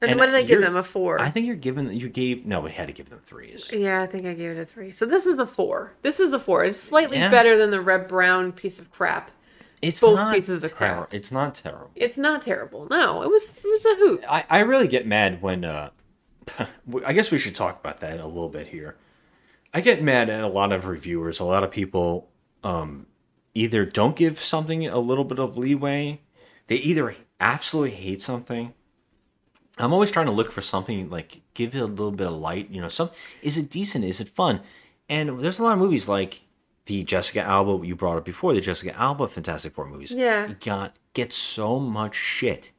And what did I give them? A four? I think you're giving you gave no, we had to give them threes. Yeah, I think I gave it a three. So this is a four. This is a four. It's slightly Yeah. better than the Reb Brown piece of crap. It's both not pieces of crap. It's not terrible. It's not terrible. No, it was it was a hoot. I, I really get mad when uh I guess we should talk about that a little bit here. I get mad at a lot of reviewers. A lot of people um either don't give something a little bit of leeway. They either absolutely hate something. I'm always trying to look for something like give it a little bit of light, you know, some is it decent? Is it fun? And there's a lot of movies like the Jessica Alba you brought up before, the Jessica Alba Fantastic Four movies. Yeah. Got get so much shit.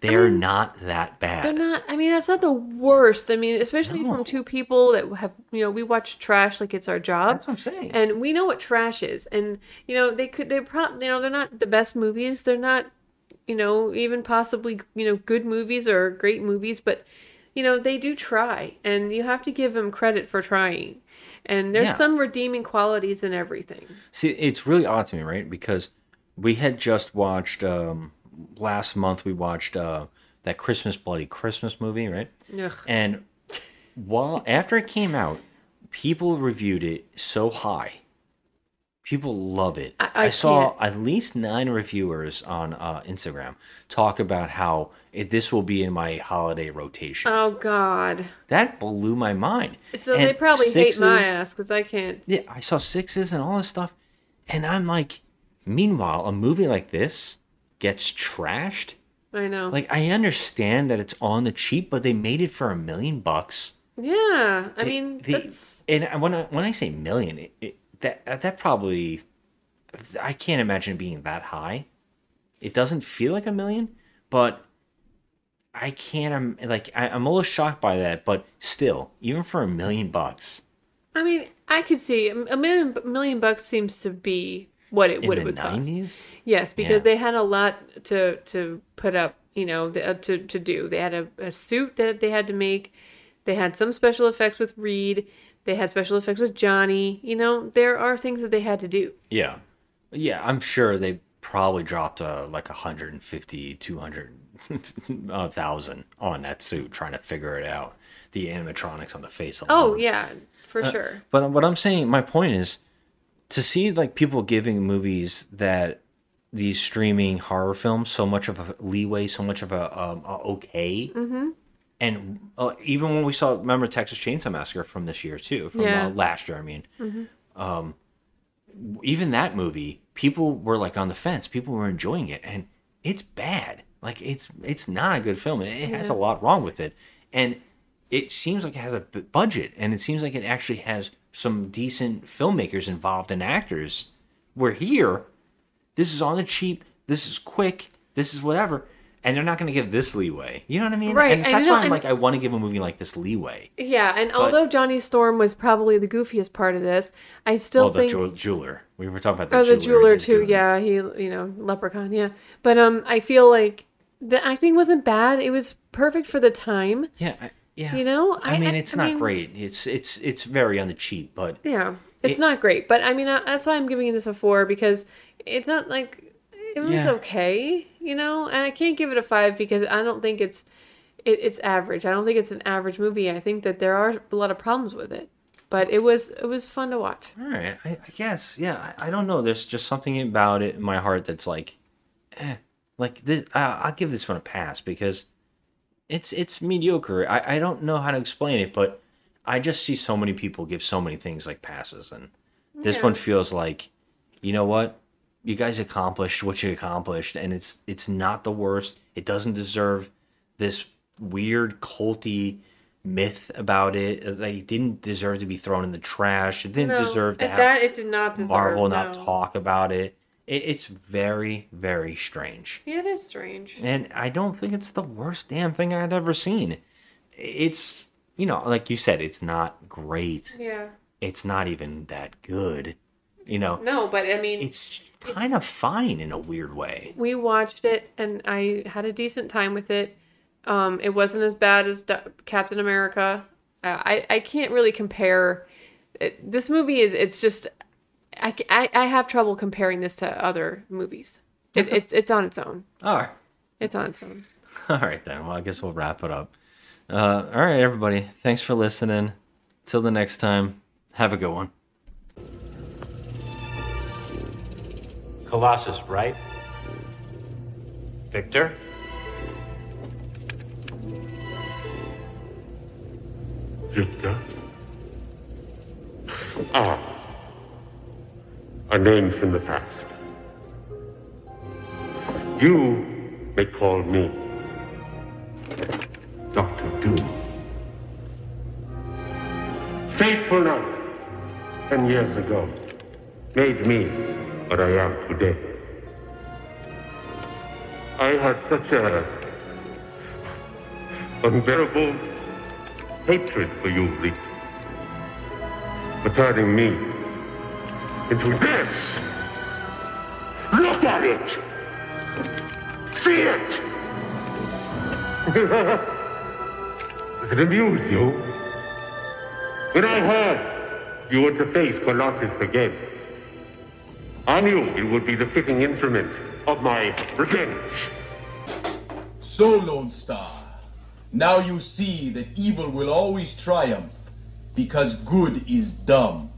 They're mean, not that bad. They're not. I mean, that's not the worst. I mean, especially from two people that have, you know, we watch trash like it's our job. That's what I'm saying. And we know what trash is. And you know, they could. They're probably. You know, they're not the best movies. They're not. You know, even possibly. You know, good movies or great movies. But, you know, they do try, and you have to give them credit for trying. And there's Yeah. some redeeming qualities in everything. See, it's really odd to me, right? Because we had just watched um last month we watched uh that Christmas Bloody Christmas movie, right? Ugh. And while after it came out, people reviewed it so high. People love it. I- I saw at least nine reviewers on uh, Instagram talk about how it, this will be in my holiday rotation. Oh God. that blew my mind. So they And probably hate my ass because I can't. yeah, I saw sixes and all this stuff, and I'm like, meanwhile, a movie like this gets trashed. I know. Like, I understand that it's on the cheap, but they made it for a million bucks. Yeah, I They- mean they- that's and when I when I say million, it, it, that that probably I can't imagine being that high. It doesn't feel like a million, but I can't. I'm like I, I'm a little shocked by that, but still, even for a million bucks, I mean, I could see a million a million bucks seems to be what it In what the it would cost. 90s? Yes, because Yeah. they had a lot to to put up, you know, the, uh, to to do. They had a, a suit that they had to make. They had some special effects with Reed. They had special effects with Johnny. You know, there are things that they had to do. Yeah. Yeah, I'm sure they probably dropped uh, like 150, 200 uh, thousand on that suit trying to figure it out. The animatronics on the face alone. Oh yeah, for Uh, sure. But what I'm saying, my point is to see like people giving movies that these streaming horror films so much of a leeway, so much of a, um, a okay. Mm-hmm. And uh, even when we saw, remember Texas Chainsaw Massacre from this year too, from Yeah. uh, last year, I mean, Mhm. um, even that movie, people were like on the fence. People were enjoying it, and it's bad. Like it's it's not a good film. It, it has a lot wrong with it, and it seems like it has a budget, and it seems like it actually has some decent filmmakers involved and actors. We're here, this is on the cheap. This is quick. This is whatever. And they're not going to give this leeway. You know what I mean? Right, And and that's you know- why I'm like, I want to give a movie like this leeway. Yeah, and But- although Johnny Storm was probably the goofiest part of this, I still well, the think jew- jeweler. We were talking about the oh, jeweler. the jeweler too. good. Yeah, he you know leprechaun. Yeah, but um, I feel like the acting wasn't bad. It was perfect for the time. Yeah, I, yeah. You know, I, mean, it's I not mean, great. It's it's it's very on the cheap, but Yeah, it's It- not great, but I mean that's why I'm giving you this a four because it's not like it was Yeah. okay, you know, and I can't give it a five because I don't think it's it, it's average. I don't think it's an average movie. I think that there are a lot of problems with it, but it was it was fun to watch. all right. I, I guess. Yeah. I, I don't know. There's just something about it in my heart that's like, eh. Like this, I, I'll give this one a pass because it's it's mediocre. I I don't know how to explain it, but I just see so many people give so many things like passes, and this Yeah. one feels like, you know what? You guys accomplished what you accomplished, and it's it's not the worst. It doesn't deserve this weird culty myth about it. They didn't deserve to be thrown in the trash. It didn't No, deserve to have that it did not deserve. Marvel not no. talk about it. it. It's very very strange, Yeah, it is strange. and I don't think it's the worst damn thing I'd ever seen. It's you know, like you said, it's not great. Yeah. It's not even that good. You know, No, but I mean, it's kind of fine in a weird way. we watched it and I had a decent time with it. Um, it wasn't as bad as D- Captain America. Uh, I I can't really compare. It, this movie is it's just I, I I have trouble comparing this to other movies. It, it's it's on its own. All right. It's on its own. All right, then. Well, I guess we'll wrap it up. Uh, all right, everybody. Thanks for listening. Till the next time, have a good one. Colossus, right? Victor? Victor? Ah. A name from the past. You may call me Doctor Doom. Fateful night, ten years ago, made me what I am today. I had such a unbearable hatred for you, Reed. For turning me into this. Look at it! See it! Does it amuse you? When I heard you were to face Colossus again, I knew it would be the fitting instrument of my revenge. So, Lone Starr, now you see that evil will always triumph because good is dumb.